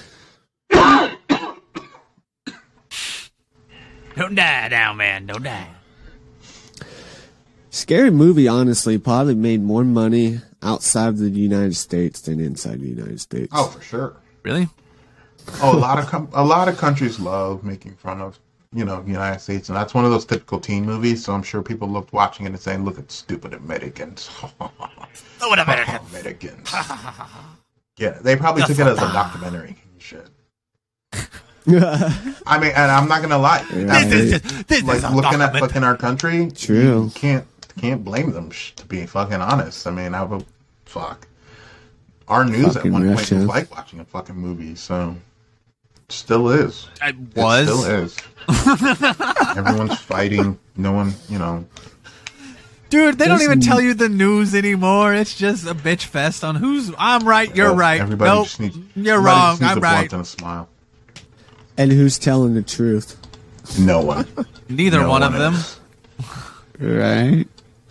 Don't die now, man. Don't die. Scary movie, honestly, probably made more money outside of the United States than inside the United States. oh for sure. Really? Oh, a lot of com- a lot of countries love making fun of you know the United States, and that's one of those typical teen movies. So I'm sure people loved watching it and saying, "Look at stupid Americans." Oh, what American? Americans. yeah, they probably took it as a documentary and shit. I mean, and I'm not gonna lie. I mean, this like looking at fucking our country, True. you can't can't blame them to be fucking honest. I mean, I would fuck. Our news Fucking at one point Russia. was like watching a fucking movie, so still is. I It was. still is. Everyone's fighting. No one, you know. Dude, they don't even n- tell you the news anymore. It's just a bitch fest on who's I'm right, you're well, right. Everybody nope, just needs. you're everybody wrong. just needs I'm a right. and a smile. and who's telling the truth? No one. Neither No one of them. is. Right?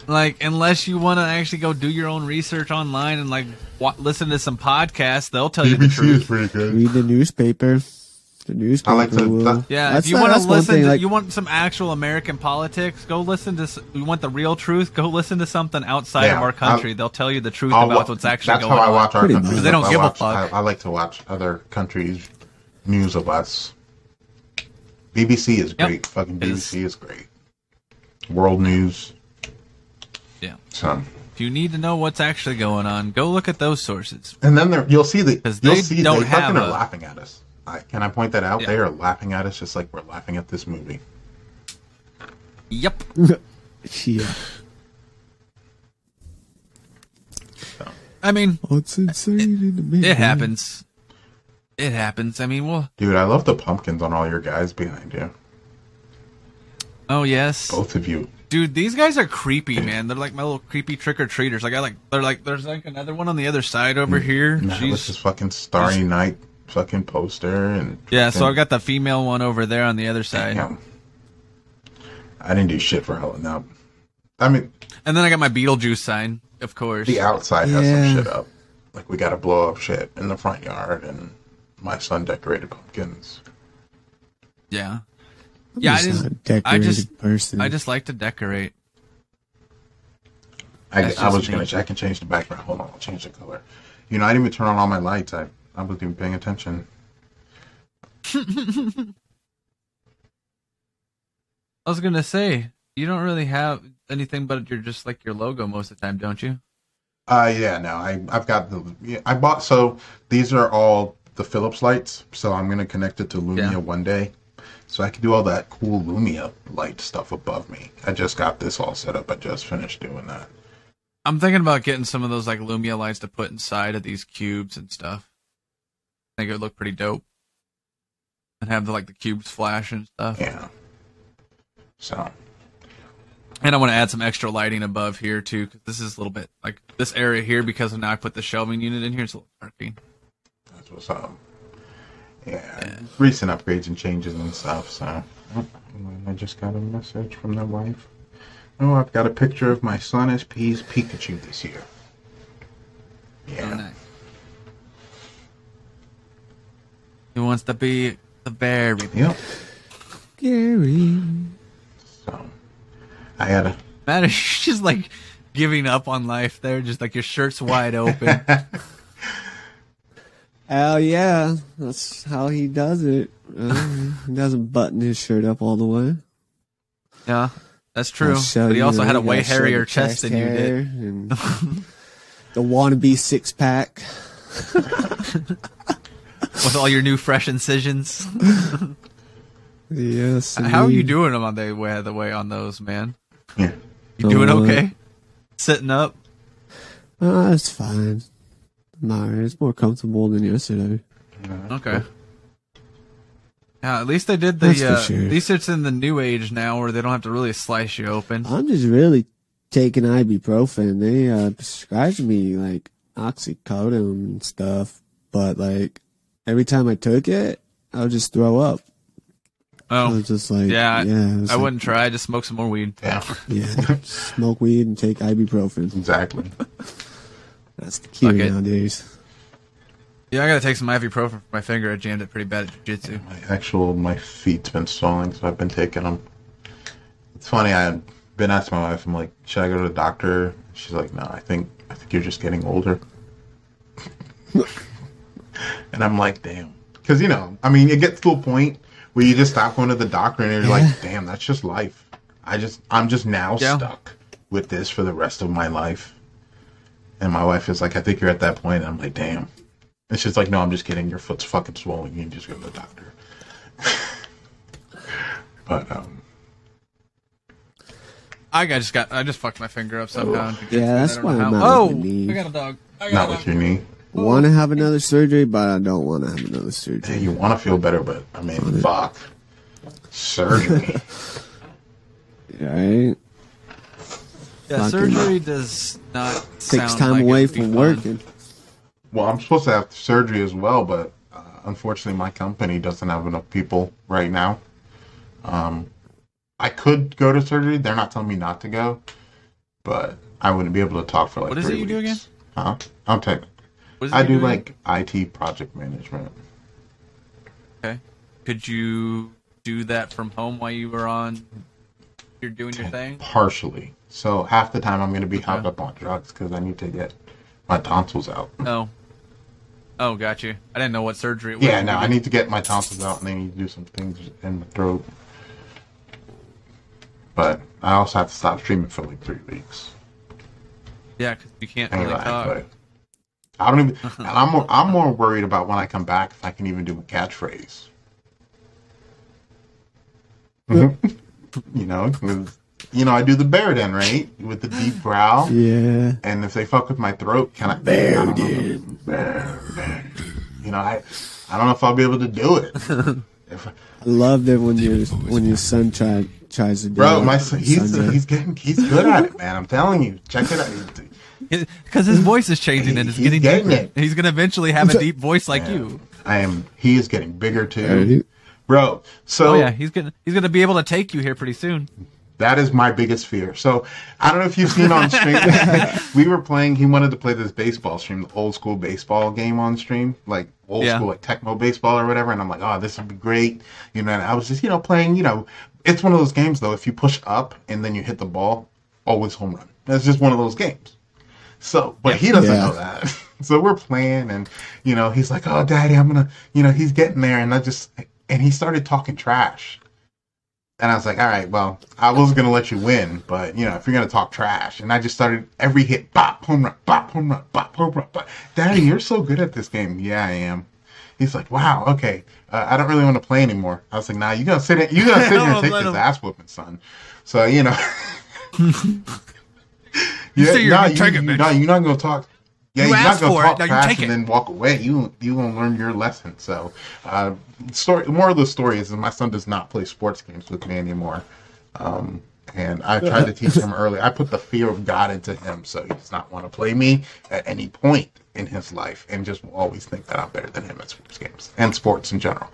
Like, unless you want to actually go do your own research online and like wa- listen to some podcasts, they'll tell you the BBC is truth. pretty good. Read the newspaper. The newspaper like to- will. that- Yeah, That's if you not- want to one listen, thing, to, like- you want some actual American politics, go listen to. s- You want the real truth? Go listen to something outside Yeah, of our country. I'll- They'll tell you the truth I'll about wa- what's actually That's going how I on. watch our Pretty country. much. 'Cause they don't I give a watch- fuck. I, I like to watch other countries' news of us. BBC is Yep. great. Fucking It is. BBC is great. World news. Yeah. So, If you need to know what's actually going on, go look at those sources. and then there, you'll see the 'Cause you'll they see don't they have fucking are laughing at us. I, can I point that out? Yeah. They are laughing at us just like we're laughing at this movie. Yep. Yeah. I mean, What's insane in the man? it happens. It happens. I mean, well, Dude, I love the pumpkins on all your guys behind you. oh yes, Both of you. Dude. These guys are creepy, man. They're like my little creepy trick or treaters. Like I like. They're like. There's like another one on the other side over mm. here. Nah, She's with this fucking Starry Night fucking poster and yeah. So I fucking- got the female one over there on the other side, Damn. I didn't do shit for Helen up. I mean, and then I got my Beetlejuice sign, of course. the outside has some shit up. Like we got to blow up shit in the front yard, and my son decorated pumpkins. Yeah. Yeah, I just not a just, I just, person. I just like to decorate. I, I was me. gonna. I can change the background. Hold on, I'll change the color. You know, I didn't even turn on all my lights. I I wasn't even paying attention. I was gonna say you don't really have anything but you're just like your logo most of the time, don't you? Uh, yeah, no, I I've got the. Yeah, I bought so these are all the Philips lights. So I'm gonna connect it to Lumia Yeah. one day, so I can do all that cool Lumia light stuff above me. I just got this all set up. I just finished doing that. I'm thinking about getting some of those like Lumia lights to put inside of these cubes and stuff. I think it would look pretty dope. And have the like the cubes flash and stuff. Yeah. So And I want to add some extra lighting above here too, because this is a little bit like this area here because now I put the shelving unit in here. It's a little darky. that's what's up. Yeah, recent upgrades and changes and stuff. So I just got a message from the wife. Oh, I've got a picture of my son as P's Pikachu this year. Yeah. Oh, nice. He wants to be the bear. Yep. Scary. So I had a Matt is just like giving up on life there, just like your shirt's wide open. Hell yeah, that's how he does it. Uh, he doesn't button his shirt up all the way. yeah, that's true. But he you, also had a way hairier shorter chest than you did. and the wannabe six pack. with all your new fresh incisions. Yes. How are you indeed. doing on the way the way on those, man? Yeah. You doing Uh, okay? Sitting up? Uh, it's fine. No, it's more comfortable than yesterday. Okay. Yeah, at least they did That's the. for Uh, sure. At least it's in the new age now, where they don't have to really slice you open. I'm just really taking ibuprofen. They uh, prescribed me like oxycodone and stuff, but like every time I took it, I would just throw up. I Oh, was just like, yeah. yeah, it I like, wouldn't try. Just smoke some more weed. Yeah, yeah, smoke weed and take ibuprofen. exactly. That's the cure Fuck it. nowadays. Yeah, I gotta take some ibuprofen for my finger. I jammed it pretty bad at jujitsu. My actual my feet's been swelling, so I've been taking them. It's funny. I've been asking my wife. I'm like, should I go to the doctor? She's like, no. I think I think you're just getting older. and I'm like, damn, because you know, I mean, it gets to a point where you just stop going to the doctor, and you're like, damn, that's just life. I just I'm just now Yeah. stuck with this for the rest of my life. And my wife is like, I think you're at that point. And I'm like, damn. And she's like, no, I'm just kidding. Your foot's fucking swollen. You can just go to the doctor. but um, I got just got. I just fucked my finger up somehow. in jujitsu, Yeah, that's I don't know why I'm how. not Oh, with. I got a dog. I got not a with your knee. Want to have another surgery, but I don't want to have another Hey, surgery. you want to feel better, but I mean, fuck. Surgery. Right? Yeah, Fucking- surgery does not Takes sound time like away from fun. working. well, I'm supposed to have surgery as well, but uh, unfortunately, my company doesn't have enough people right now. Um, I could go to surgery. They're not telling me not to go, but I wouldn't be able to talk for like. What is it three you do again? weeks. Huh? I'll take. What is it I do again? like IT project management. Okay. Could you do that from home while you were on? You're doing your thing. Partially. So half the time I'm going to be hopped up on drugs because I need to get my tonsils out. Oh. Oh, got you. I didn't know what surgery. it was. Yeah, no, I need to get my tonsils out and then need to do some things in the throat. But I also have to stop streaming for like three weeks. Yeah, because you can't Ain't really talk. I don't even. and I'm more. I'm more worried about when I come back if I can even do a catchphrase. You know, you know, I do the bear den right with the deep growl. Yeah. And if they fuck with my throat, can I? Bear den. Bear. You know, I. I don't know if I'll be able to do it. If I, I love that when your when your son try, tries to do Bro, it. my son, he's Son's he's getting he's good at it, man. I'm telling you. Check it out. Because his voice is changing and it's He's getting getting deeper. it. He's gonna eventually have a deep voice like Yeah. you. I am. He is getting bigger Right. too, bro. So Oh yeah, he's gonna he's gonna be able to take you here pretty soon. that is my biggest fear. So I don't know if you've seen on stream. we were playing. He wanted to play this baseball stream, the old school baseball game on stream, like old Yeah. school like Tecmo baseball or whatever. And I'm like, oh, this would be great. You know, and I was just you know playing. You know, it's one of those games though. If you push up and then you hit the ball, always home run. That's just one of those games. So, but he doesn't Yeah. know that. So we're playing, and you know, he's like, "Oh, daddy, I'm gonna," you know, he's getting there, and I just, and he started talking trash, and I was like, "All right, well, I was gonna let you win, but you know, if you're gonna talk trash," and I just started every hit, bop, home run, bop, home run, bop, home run, bop. Daddy, you're so good at this game. Yeah, I am. He's like, "Wow, okay, uh, I don't really want to play anymore." I was like, "Nah, you gonna sit, in, you gonna sit here and take this him- ass whooping, son." So you know. You say you're nah, gonna take it, you, nah, you're not gonna talk. Yeah, You you're not gonna talk it, trash and it. then walk away. You you gonna learn your lesson. So, uh, story. More of the story is my son does not play sports games with me anymore. Um, and I tried to teach him early. I put the fear of God into him, so he does not want to play me at any point in his life, and just will always think that I'm better than him at sports games and sports in general.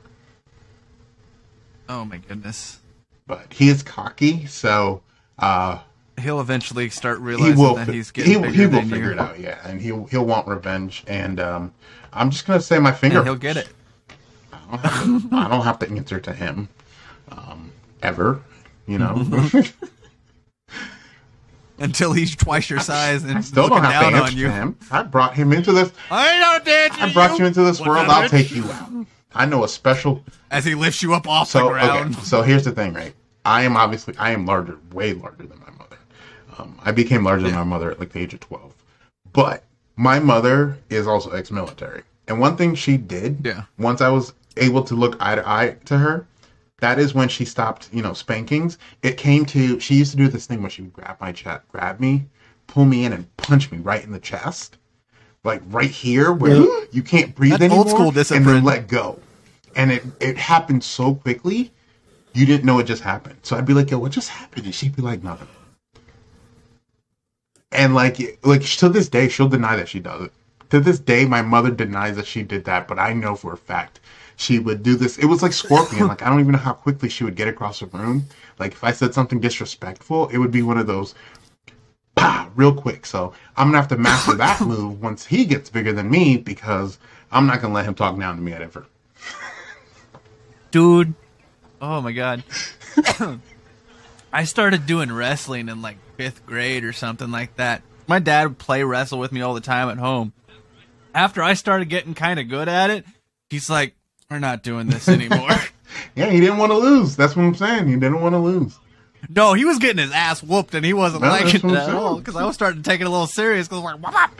Oh my goodness. But he is cocky, so uh, He'll eventually start he realizing will that he's getting he, bigger he will figure you. it out yeah and he'll he'll want revenge and um i'm just gonna say my finger And he'll get it. I don't have to, I don't have to answer to him um ever you know until he's twice your size and I still looking don't have down to on answer you. to him. I brought him into this. I don't dance I brought you into this world. I'll take you out. I know a special. As he lifts you up off So the okay. ground. So here's the thing, right? I am obviously I am larger, way larger than my. Um, I became larger than my mother at like the age of twelve. But my mother is also ex-military, and one thing she did, Yeah. once I was able to look eye to eye to her, that is when she stopped, you know, spankings. It came to she used to do this thing where she would grab my chest, grab me, pull me in, and punch me right in the chest, like right here where you can't breathe That's anymore, old school discipline. and then let go. And it it happened so quickly, you didn't know it just happened. So I'd be like, "Yo, what just happened?" And she'd be like, "Nothing." And like like to this day, she'll deny that she does it. To this day, my mother denies that she did that, but I know for a fact she would do this. It was like Scorpion. like I don't even know how quickly she would get across the room. Like if I said something disrespectful, it would be one of those bah, real quick. So I'm gonna have to master that move once he gets bigger than me because I'm not gonna let him talk down to me at ever. dude. Oh my god. I started doing wrestling in like fifth grade or something like that. My dad would play wrestle with me all the time at home. After I started getting kind of good at it, he's like, "We're not doing this anymore." Yeah, he didn't want to lose. That's what I'm saying. He didn't want to lose. no, he was getting his ass whooped, and he wasn't No, liking it at all because I was starting to take it a little serious. Because like, whop.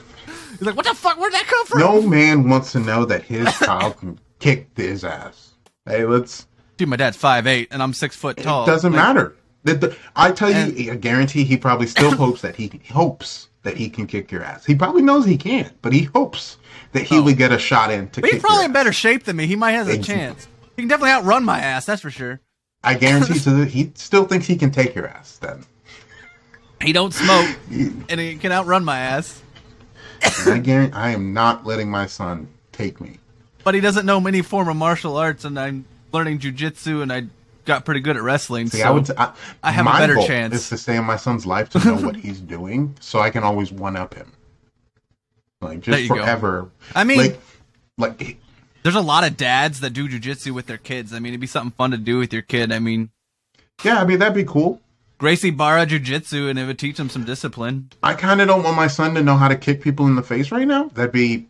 he's like, "What the fuck? Where'd that come from?" No man wants to know that his child can kick his ass. Hey, let's. dude, my dad's five eight, and I'm six foot tall. It doesn't Like, matter. The- the- I tell you, And- I guarantee he probably still hopes that he hopes that he can kick your ass. He probably knows he can't, but he hopes that he oh. would get a shot in to But kick he's probably in better shape than me. He might have a chance. He can definitely outrun my ass. That's for sure. I guarantee to the, he still thinks he can take your ass. Then He don't smoke, and he can outrun my ass. I guarantee I am not letting my son take me. But he doesn't know any form of martial arts, and I'm learning jujitsu, and I got pretty good at wrestling. See, so I would. I, I have a better goal chance. Is to stay in my son's life to know what he's doing, so I can always one up him. Like just you go. forever. I mean- like, like there's a lot of dads that do jujitsu with their kids. I mean, it'd be something fun to do with your kid. I mean, yeah. I mean, that'd be cool. Gracie Barra jujitsu, and it would teach him some discipline. I kind of don't want my son to know how to kick people in the face right now. That'd be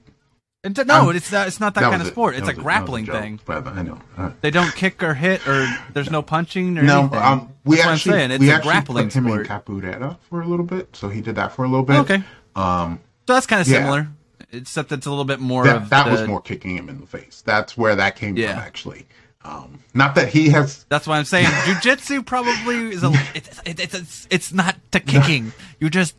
And to, no, I'm- it's not. It's not that, that kind of sport. That It's a it. Grappling joke, thing. I know. Uh, They don't kick or hit, or there's no punching or no, anything. um, we That's what I'm actually saying. It's we a actually grappling put him sport. in capoeira for a little bit, so he did that for a little bit. Okay. Um, So that's kind of Yeah. similar, except it's a little bit more that of that the- was more kicking him in the face. That's where that came Yeah. from, actually. Um, not that he has That's why I'm saying jujitsu probably is a. It's it's it's, it's, it's not to kicking. You're just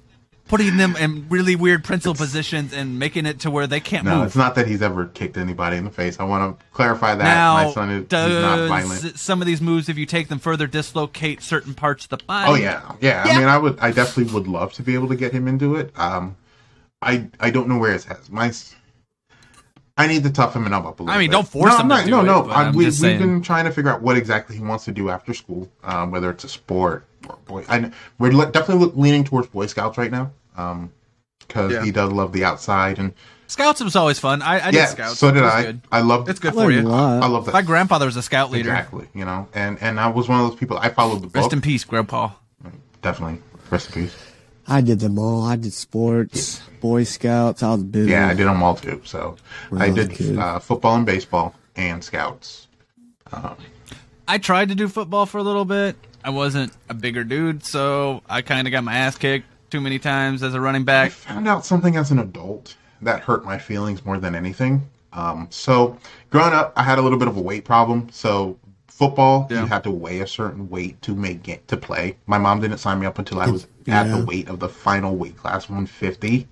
putting them in really weird principal positions and making it to where they can't No, move. it's not that he's ever kicked anybody in the face. I want to clarify that. now, My son is he's not does violent. some of these moves, if you take them further, dislocate certain parts of the body? Oh yeah, yeah. Yeah. I mean, I would, I definitely would love to be able to get him into it. Um, I, I don't know where his head. My, s- I need to toughen him up a little. I mean, bit. don't force no, him I'm to do no, it, no. I, we, we've saying. been trying to figure out what exactly he wants to do after school. Um, whether it's a sport or boy, I, kn- we're le- definitely leaning towards Boy Scouts right now. Um, because Yeah. he does love the outside and Scouts was always fun. I, I did yeah, scouts. so did I. Good. I love It's good I for you. I love that. My grandfather was a scout leader. Exactly, you know, and and I was one of those people. I followed the book. Rest in peace, Grandpa. Definitely, rest in peace. I did them all. I did sports, Boy Scouts. I was busy. Yeah, I did them all too. So When I I did uh, football and baseball and scouts. I tried to do football for a little bit. I wasn't a bigger dude, so I kind of got my ass kicked too many times as a running I back. found out something as an adult that hurt my feelings more than anything. Um, so growing up, I had a little bit of a weight problem. So football, Yeah. you had to weigh a certain weight to make it to play. My mom didn't sign me up until I was at the weight of the final weight class, 150,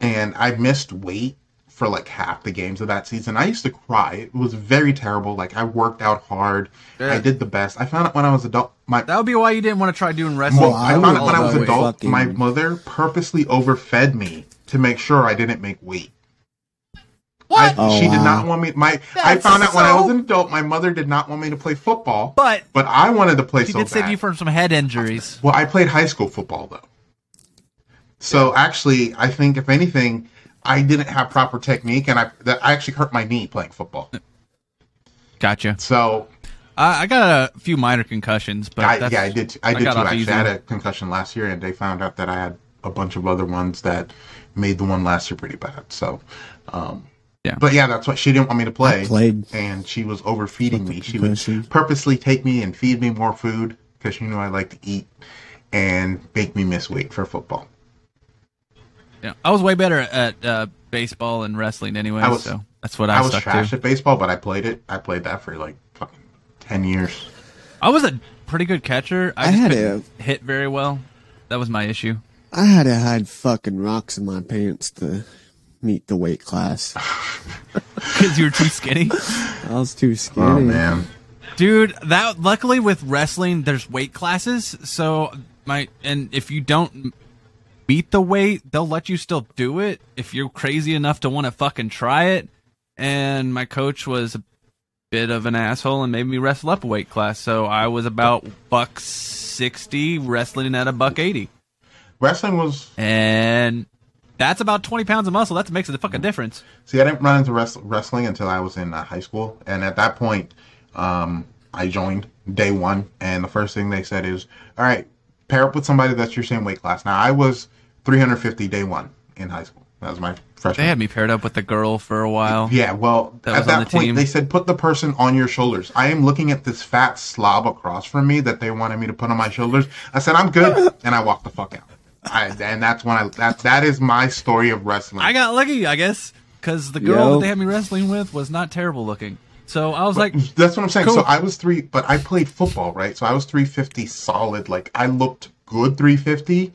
and I missed weight for like half the games of that season. I used to cry. It was very terrible. Like I worked out hard. Yeah. I did the best. I found out when I was adult. My That would be why you didn't want to try doing wrestling. well, I I found out when I was adult, fucking- my mother purposely overfed me to make sure I didn't make weight. What? I, Oh, she did not want me. My I found out when I was an adult, my mother did not want me to play football, but but I wanted to play she so did save bad. you from some head injuries. well, I played high school football though, so actually, I think if anything, I didn't have proper technique, and I that I actually hurt my knee playing football. Gotcha. So I, I got a few minor concussions, but I, that's- yeah, I did. I did got too. Actually, easy. I had a concussion last year, and they found out that I had a bunch of other ones that made the one last year pretty bad. So, um, Yeah. But yeah, that's what she didn't want me to play. I played and she was overfeeding me. She would purposely take me and feed me more food because she knew I like to eat, and make me miss weight for football. Yeah, I was way better at uh, baseball and wrestling anyway, I was- so that's what I, I was stuck trash to. at baseball, but I played it. I played that for like fucking ten years. I was a pretty good catcher. I, I just had couldn't hit very well. That was my issue. I had to hide fucking rocks in my pants to meet the weight class. Because you were too skinny, I was too skinny. Oh man, dude. That luckily with wrestling, there's weight classes. So my and if you don't beat the weight, they'll let you still do it if you're crazy enough to want to fucking try it. And my coach was a bit of an asshole and made me wrestle up a weight class. So I was about buck sixty wrestling at a buck eighty. wrestling was. and that's about 20 pounds of muscle. That makes a fucking difference. See, I didn't run into wrest- wrestling until I was in uh, high school, and at that point, um, I joined day one, and the first thing they said is, "All right, pair up with somebody that's your same weight class." Now, I was 350 day one in high school. That was my freshman. They had me paired up with a girl for a while. Yeah, well, That at was on that the point, team. they said put the person on your shoulders. I am looking at this fat slob across from me that they wanted me to put on my shoulders. I said I'm good, and I walked the fuck out. I, and that's when I that that is my story of wrestling. I got lucky, I guess, because the girl Yo. that they had me wrestling with was not terrible looking. So I was like, That's what I'm saying. Cool. So I was three, but I played football, right? So I was 350 solid. Like I looked good 350.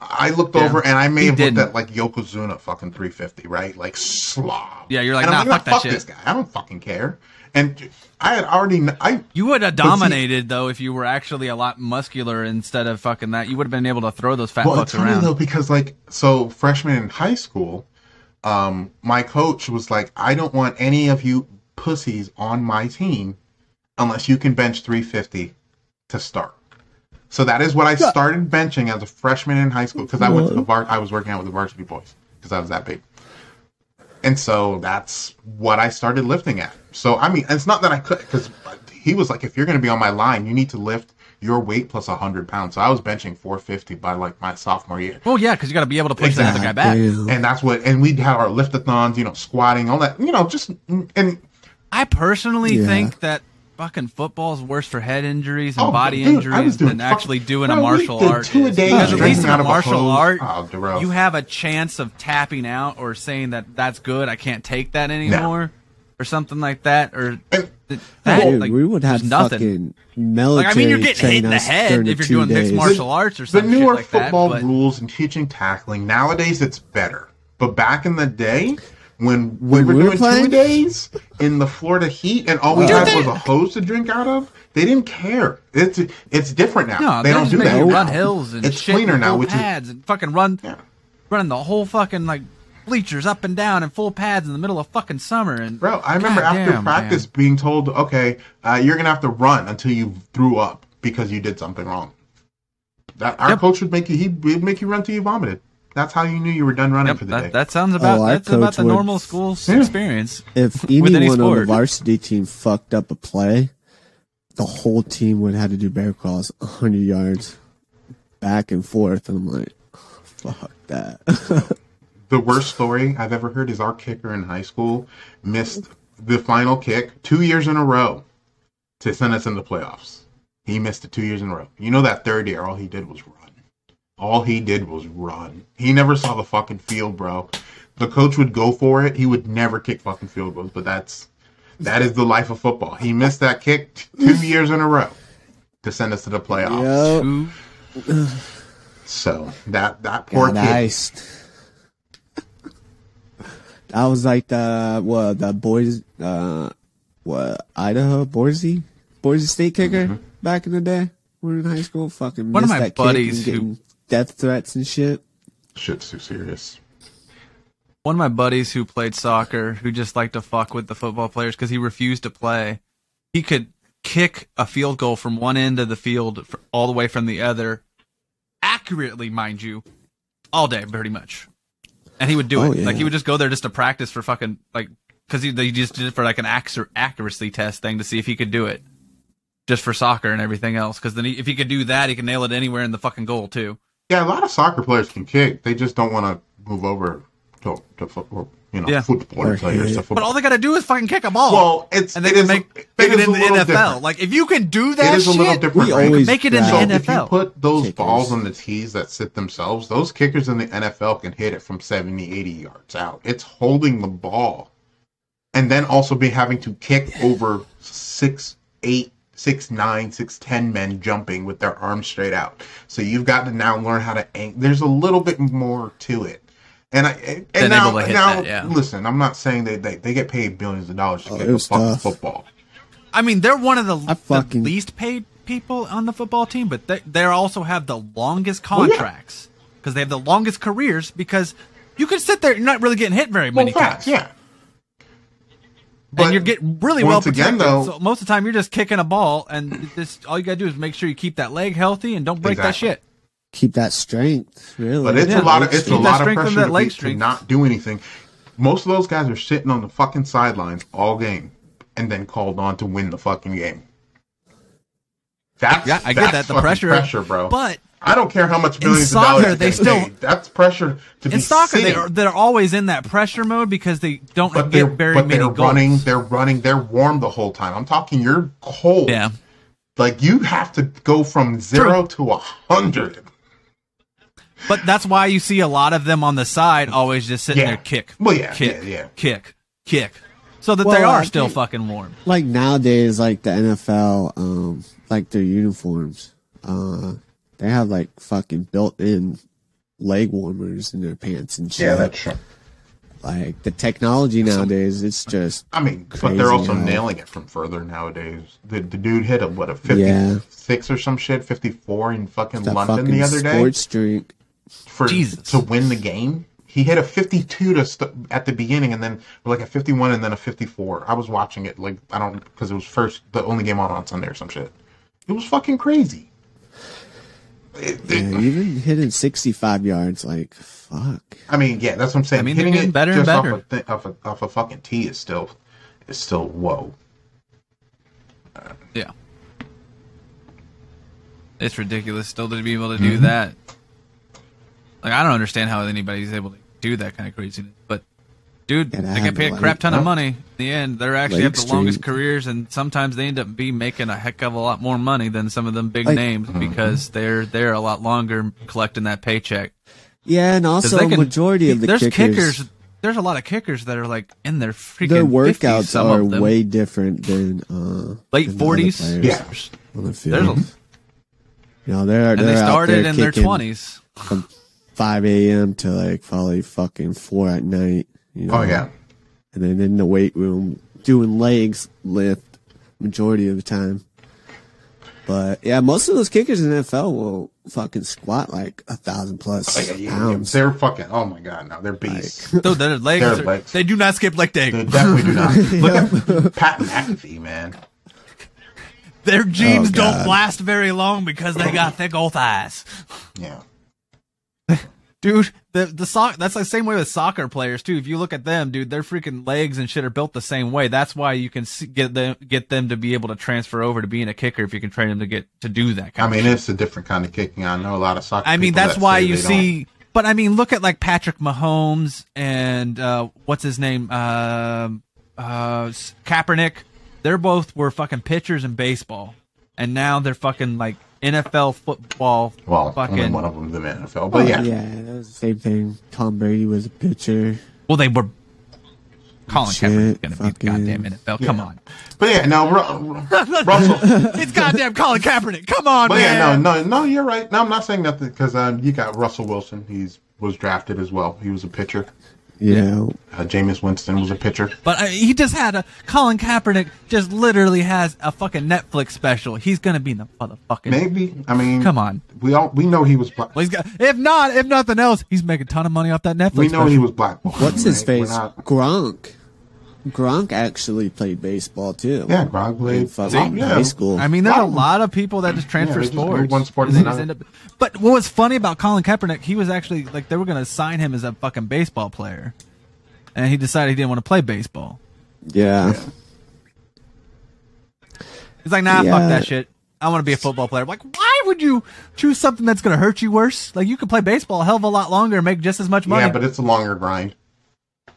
I looked Yeah. over and I may He have didn't. looked at like Yokozuna fucking 350, right? Like slob. Yeah, you're like, and I'm nah, fuck that fuck shit." this guy. I don't fucking care. And I had already, I you would have But see- dominated though if you were actually a lot muscular instead of fucking that. You would have been able to throw those fat well, fucks it's around. though because like so freshman in high school, um, my coach was like, I don't want any of you pussies on my team unless you can bench 350 to start. So that is what I started benching as a freshman in high school because I went to the var- I was working out with the varsity boys because I was that big. And so that's what I started lifting at. So I mean, it's not that I could because he was like, if you're going to be on my line, you need to lift your weight plus 100 pounds. So I was benching 450 by like my sophomore year. Well, yeah, because you got to be able to push Exactly. the other guy back. And that's what, and we'd have our liftathons, you know, squatting, all that, you know, just, and I personally Yeah. think that fucking football is worse for head injuries and Oh, body dude, injuries than fuck- actually doing a Bro, we martial art. two a day Because at least in out a of a martial hose. art, Oh, you have a chance of tapping out or saying that that's good. I can't take that anymore, or something like that, or And- th- that. Dude, like, we would have nothing. fucking military Like I mean, you're getting hit in the head if you're two doing mixed days. martial arts or the some shit newer like that. football But rules and teaching tackling, nowadays it's better. But back in the day, when we When were we were doing playing? two days in the Florida heat and all we had they- was a hose to drink out of, they didn't care. It's it's different now. no, they they don't do that. run hills and it's shit cleaner and now, which is pads and fucking run, Yeah. running the whole fucking like bleachers up and down and full pads in the middle of fucking summer. And Bro, I remember God after damn, practice man. being told, okay, uh, you're gonna have to run until you threw up because you did something wrong. That our Yep. coach would make you he would make you run till you vomited. That's how you knew you were done running Yep, for the day. that, that sounds about Oh, that's about the would- normal school Yeah. experience. If With any anyone on the varsity team fucked up a play, the whole team would have to do bear crawls 100 yards back and forth. And I'm like, fuck that. the worst story I've ever heard is our kicker in high school missed the final kick two years in a row to send us in the playoffs. He missed it two years in a row. You know that third year, all he did was run. All he did was run. He never saw the fucking field, bro. The coach would go for it. He would never kick fucking field goals, but that's that is the life of football. He missed that kick two years in a row to send us to the playoffs. Yo, Who So that that poor got kid. iced. That was like the what the boys uh what Idaho Boise Boise State kicker Mm-hmm. back in the day. We were in high school. Fucking One of my that buddies who- getting death threats and shit. Shit's too serious. one of my buddies who played soccer who just liked to fuck with the football players because he refused to play. He could kick a field goal from one end of the field fr- all the way from the other, accurately, mind you, all day pretty much. And he would do Oh, it. yeah. Like he would just go there just to practice for fucking like because he they just did it for like an accuracy test thing to see if he could do it. just for soccer and everything else. Because then he, if he could do that, he can nail it anywhere in the fucking goal too. Yeah, a lot of soccer players can kick. They just don't want to move over to, to football. You know, Yeah. football Or players hit. to football. But all they got to do is fucking kick a ball. Well, it's and they it can is- make it make it, is in the NFL. different. Like if you can do that it is a little shit, different. We right? always Make it in the grab So if you put those kickers. balls on the tees that sit themselves, those kickers in the NFL can hit it from 70, 80 yards out. It's holding the ball. And then also be having to kick over six, eight, six, nine, six, ten men jumping with their arms straight out. So you've got to now learn how to aim. There's a little bit more to it. And I and Been now, able to hit now that, yeah. listen, I'm not saying they, they they get paid billions of dollars to Oh, kick it a was fucking tough. football. I mean, they're one of the, fucking- the least paid people on the football team, but they they also have the longest Well, yeah. contracts because they have the longest careers. Because you can sit there, you're not really getting hit very many facts, times, yeah. And you're getting really well once again, protected. though- so most of the time, you're just kicking a ball, and this all you gotta do is make sure you keep that leg healthy and don't break that shit. Keep that strength, really. But it's Yeah, a lot of it's a strength. Keep that lot of strength and pressure that to, leg be, to not do anything. Most of those guys are sitting on the fucking sidelines all game, and then called on to win the fucking game. That's Yeah, I get that the pressure, pressure, bro. But I don't care how much billions soccer, of dollars they they still- paid. That's pressure to be in soccer, They are, they're always in that pressure mode because they don't but they're get very but many they're goals. running. They're running. They're warm the whole time. I'm talking. You're cold. Yeah. Like you have to go from zero to a hundred. But that's why you see a lot of them on the side always just sitting Yeah. there kick. Well, yeah, kick, yeah, yeah. kick, kick. So that Well, they I are still think- fucking warm. like nowadays, like the NFL, um, like their uniforms, uh, they have like fucking built-in leg warmers in their pants and shit. Yeah, that's true. like the technology nowadays. It's just I mean, but they're also how- nailing it from further nowadays. The the dude hit a what a Yeah. fifty six or some shit, fifty four in fucking that London fucking the other day sports drink. for Jesus. to win the game. He hit a fifty two to st- at the beginning, and then like a fifty one, and then a fifty four. I was watching it like I don't because it was first the only game on on Sunday or some shit. It was fucking crazy. It- Yeah, even hitting sixty-five yards, like fuck. I mean, yeah, that's what I'm saying. I mean, Hitting it better and just better. Off, a th- off, a, off a fucking tee is still is still whoa. Yeah. It's ridiculous still to be able to do Mm-hmm. that. Like I don't understand how anybody's able to do that kind of craziness. But dude, And they have get paid a crap leg- ton of money. In the end, they're actually Leg have the longest careers and sometimes they end up be making a heck of a lot more money than some of them big Like- names because they're they're a lot longer collecting that paycheck. Yeah, and also they can- majority of the there's kickers, There's a lot of kickers that are like in their freaking their 50s, workouts some are of them. way different than uh, late than the 40s. players Yeah. on the There's field. a, you know, they're and they they're out started there in their kicking 20s. from five a.m. to like probably fucking four at night. You oh, know? Oh yeah, and then in the weight room doing legs lift majority of the time. But yeah, most of those kickers in the NFL will fucking squat like a thousand plus oh, Like, yeah, yeah, pounds. they're fucking. Oh my god, no, they're beasts. Though their legs, Their are- legs. they do not skip leg day. they definitely do not. Look at Pat McAfee, man. Their jeans Oh, don't last very long because they got thick old thighs. Yeah, Dude, the the soc- that's the same way with soccer players too. If you look at them, dude, their freaking legs and shit are built the same way. That's why you can see, get them get them to be able to transfer over to being a kicker if you can train them to get to do that I kind of mean it's a different kind of kicking. I know a lot of soccer. I mean, that's that why you see. But I mean, look at like Patrick Mahomes and uh, what's his name, um uh, S- Kaepernick. They're both were fucking pitchers in baseball, and now they're fucking like NFL football. don't. Well, only one of them in the NFL, but yeah, yeah, that was the same thing. Tom Brady was a pitcher. Well, they were. Colin Shit, Kaepernick's gonna be the goddamn NFL. Come on, but yeah. No, Ru- Ru- Russell. it's goddamn Colin Kaepernick. Come on, But man. yeah, no, no, no. You're right. No, I'm not saying nothing because um, you got Russell Wilson. He's was drafted as well. He was a pitcher. Yeah, Uh, Jameis Winston was a pitcher. But uh, he just had a Colin Kaepernick. Just literally has a fucking Netflix special. He's gonna be in the motherfucking. Maybe. I mean, Come on. We all we know he was black. Well, he's got, if not, if nothing else, he's making a ton of money off that Netflix. We know special. he was black. what's his face? not- Gronk. Gronk actually played baseball too. Yeah, Gronk played in fucking yeah. high school. I mean, there's a Lot of- people that just transfer they just sports. move one sport to They just another. end up- but what was funny about Colin Kaepernick, he was actually like they were going to sign him as a fucking baseball player, and he decided he didn't want to play baseball. yeah. He's like, nah, Yeah. fuck that shit. I want to be a football player. Like, why would you choose something that's going to hurt you worse? Like, you could play baseball a hell of a lot longer and make just as much money. Yeah, but it's a longer grind.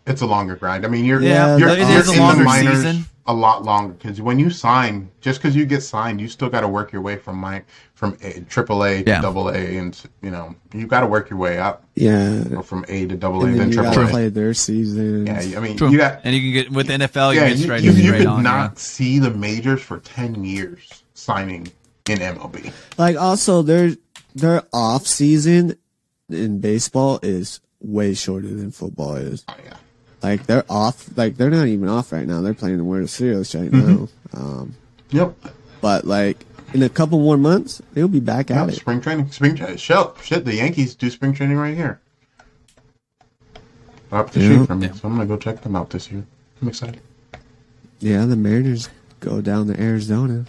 It's a longer grind. I mean, you're Yeah, you're, it you're is a in longer the minors season. a lot longer because when you sign, just because you get signed, you still got to work your way from my from a, triple A to Yeah. double A, and you know you got to work your way up Yeah. or from A to double A, And then then you triple A. play their season. Yeah, I mean, True. you got and you can get with NFL, you yeah, can get you, straight you, in, you straight could on. not yeah. see the majors for ten years signing in MLB. Like also their their off season in baseball is way shorter than football is. Oh yeah, Like they're off like they're not even off right now. They're playing the World Series right Mm-hmm. now. Um yep. but like in a couple more months they'll be back Yeah, at it. spring training, spring training. Shit, shit, the Yankees do spring training right here. Up the Yeah. street from me, so I'm gonna go check them out this year. I'm excited. Yeah, the Mariners go down to Arizona.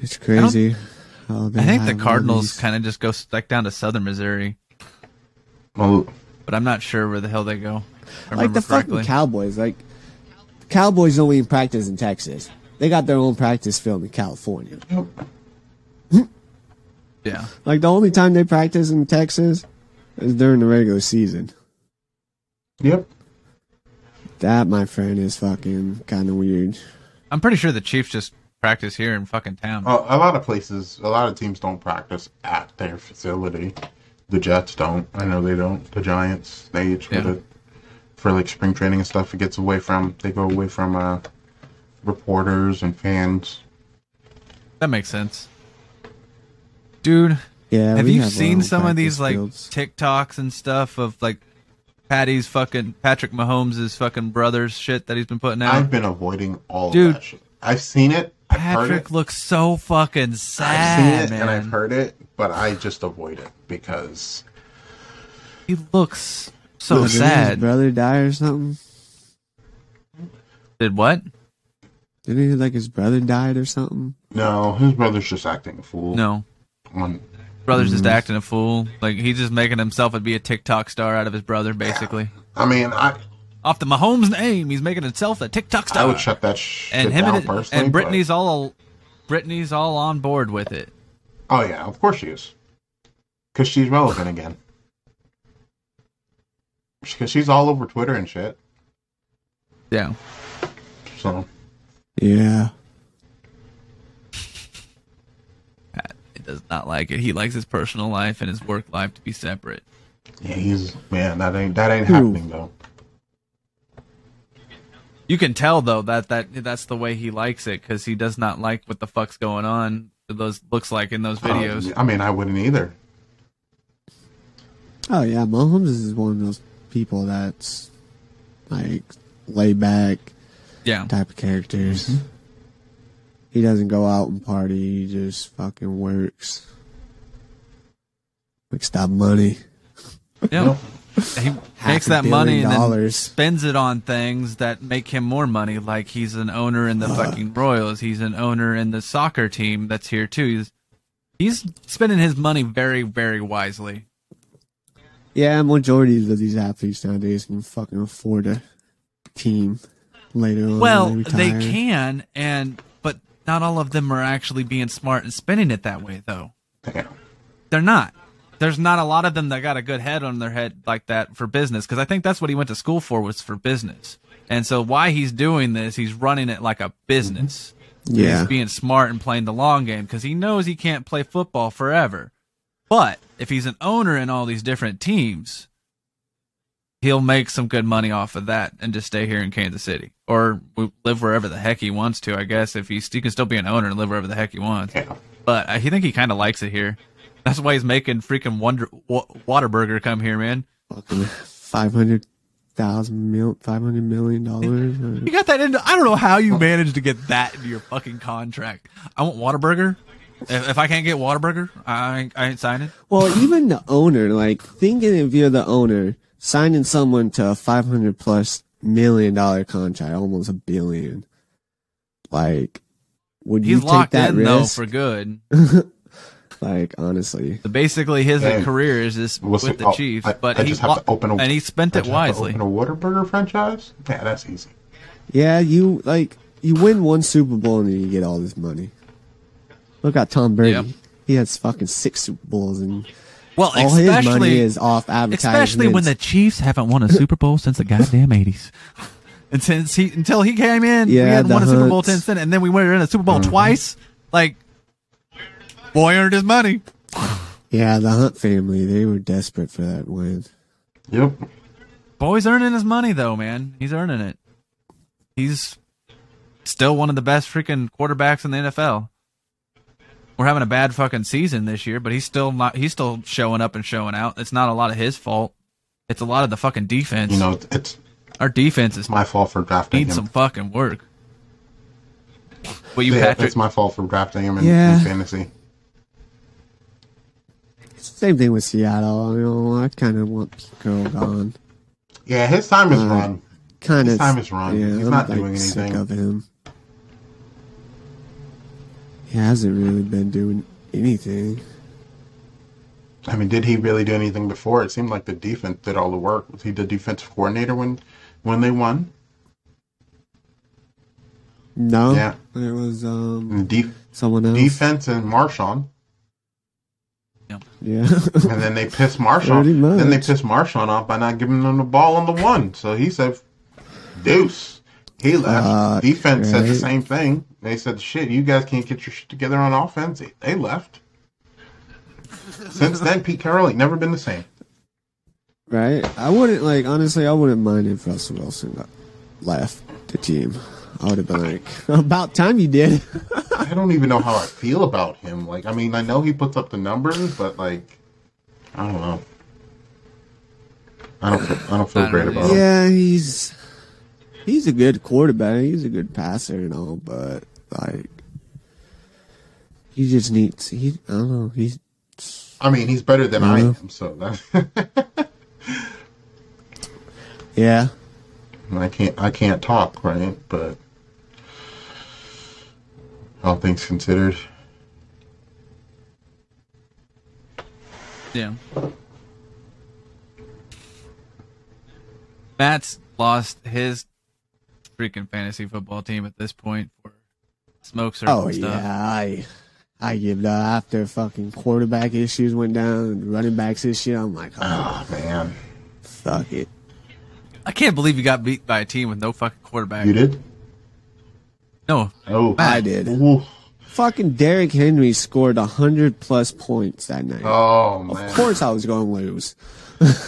It's crazy. how they I think the Cardinals kind of just go stuck down to southern Missouri, Well, but I'm not sure where the hell they go. like remember the fucking. Cowboys. Like the Cowboys don't practice in Texas. They got their own practice field in California. yep. yeah. Like the only time they practice in Texas is during the regular season. Yep. That, my friend, is fucking kind of weird. I'm pretty sure the Chiefs just practice here in fucking town. Uh, a lot of places, a lot of teams don't practice at their facility. The Jets don't. I know they don't. The Giants, they each Yeah. with it for like spring training and stuff. It gets away from. They go away from uh, reporters and fans. That makes sense. Dude, Yeah, have you have seen some of these practice like fields. TikToks and stuff of like Patty's fucking Patrick Mahomes' fucking brother's shit that he's been putting out? I've been avoiding all Dude. of that shit. I've seen it. I've heard Patrick it. looks so fucking sad. I've sad, seen it man. and I've heard it, but I just avoid it because He looks so Didn't His sad. brother die or something? Did what? Didn't he like his brother died or something? no, his brother's just acting a fool. No. On, Brother's Mm-hmm. just acting a fool. Like he's just making himself to be a TikTok star out of his brother, basically. I mean, I Off the Mahomes name, he's making himself a TikTok star. I would shut that shit and him down and, personally. and but- Brittany's all Brittany's all on board with it. Oh yeah, of course she is. Because she's relevant again. Because she's all over Twitter and shit. Yeah. So Yeah. Pat it does not like it. He likes his personal life and his work life to be separate. yeah, he's man. That ain't that ain't Who? happening though. You can tell though that that that's the way he likes it because he does not like what the fuck's going on. Those looks like in those videos. Uh, I mean, I wouldn't either. Oh yeah, Mahomes is one of those people that's like laid back yeah. type of characters. Mm-hmm. He doesn't go out and party. He just fucking works. Makes that money. Yeah. He Half makes that money and then spends it on things that make him more money. Like he's an owner in the Uh. fucking Royals. He's an owner in the soccer team that's here too. He's he's spending his money very very wisely. Yeah, majority of these athletes nowadays can fucking afford a team later on. Well, when they can, and but not all of them are actually being smart and spending it that way though. Damn. They're not. There's not a lot of them that got a good head on their head like that for business because I think that's what he went to school for was for business. And so why he's doing this, he's running it like a business. Yeah. He's being smart and playing the long game because he knows he can't play football forever. But if he's an owner in all these different teams, he'll make some good money off of that and just stay here in Kansas City or live wherever the heck he wants to. I guess if he's he can still be an owner and live wherever the heck he wants. Yeah. But uh, I think he kind of likes it here. That's why he's making freaking Wonder Whataburger come here, man. fucking five hundred thousand mil, five hundred million dollars. You got that into. I don't know how you managed to get that into your fucking contract. I want Whataburger. If, if I can't get Whataburger, I ain't, I ain't signing. Well, even the owner, like thinking if you're the owner, signing someone to a five hundred plus million dollar contract, almost a billion. Like, would you take that in risk? though for good. like, honestly, So basically, his Damn. career is just We'll with see- the oh, Chiefs. I, but I he just have to open a and he spent I it just have to wisely. Open a Whataburger franchise? Yeah, that's easy. Yeah, you like you win one Super Bowl and then you get all this money. Look at Tom Brady. Yep. He has fucking six Super Bowls and Well, all his money is off advertisements. especially when the Chiefs haven't won a Super Bowl since the goddamn eighties. And since he until he came in, we hadn't the won a Super Bowl Hunts. since then, and then we were in a Super Bowl Mm-hmm. twice. Like, boy earned his money. yeah, the Hunt family they were desperate for that win. Yep. Boy's earning his money though, man. He's earning it. He's still one of the best freaking quarterbacks in the NFL. We're having a bad fucking season this year, but he's still not. He's still showing up and showing out. It's not a lot of his fault. It's a lot of the fucking defense. You know, it's Our defense is my fault for drafting him. needs him. some fucking work. But you, Yeah, Patrick, it's my fault for drafting him in, Yeah. in fantasy. Same thing with Seattle. You know, I kind of want Pico gone. Yeah, his time is Uh, run. Kind of. His time is run. Yeah, He's I'm not like doing sick anything. of him. He hasn't really been doing anything. I mean, did he really do anything before? It seemed like the defense did all the work. Was he the defensive coordinator when when they won? No, Yeah. there was um def- someone else. defense and Marshawn, Yeah, and then they pissed Pretty Marshawn. Then they pissed Marshawn off by not giving him the ball on the one. So he said, "Deuce." He left. Fuck, defense said the same thing. They said, "Shit, you guys can't get your shit together on offense." They- They left. Since then, Pete Carroll ain't never been the same. right. I wouldn't like honestly. I wouldn't mind if Russell Wilson left the team. I would have been like, about time you did. I don't even know how I feel about him. Like, I mean, I know he puts up the numbers, but like, I don't know. I don't. Feel, I don't feel I don't great about him. yeah, he's he's a good quarterback. He's a good passer and all, but like, he just needs. He I don't know. He's I mean, he's better than I Yeah. am, so that yeah. I can't. I can't talk, right? But all things considered, yeah. Matt's lost his freaking fantasy football team at this point for smoke circle Oh stuff. yeah, I I give up after fucking quarterback issues went down and running backs issue. I'm like, oh, oh man, fuck it. I can't believe you got beat by a team with no fucking quarterback. you did. No, Oh, I did. Ooh. Fucking Derrick Henry scored hundred plus points that night. Oh man. Of course, I was going to lose.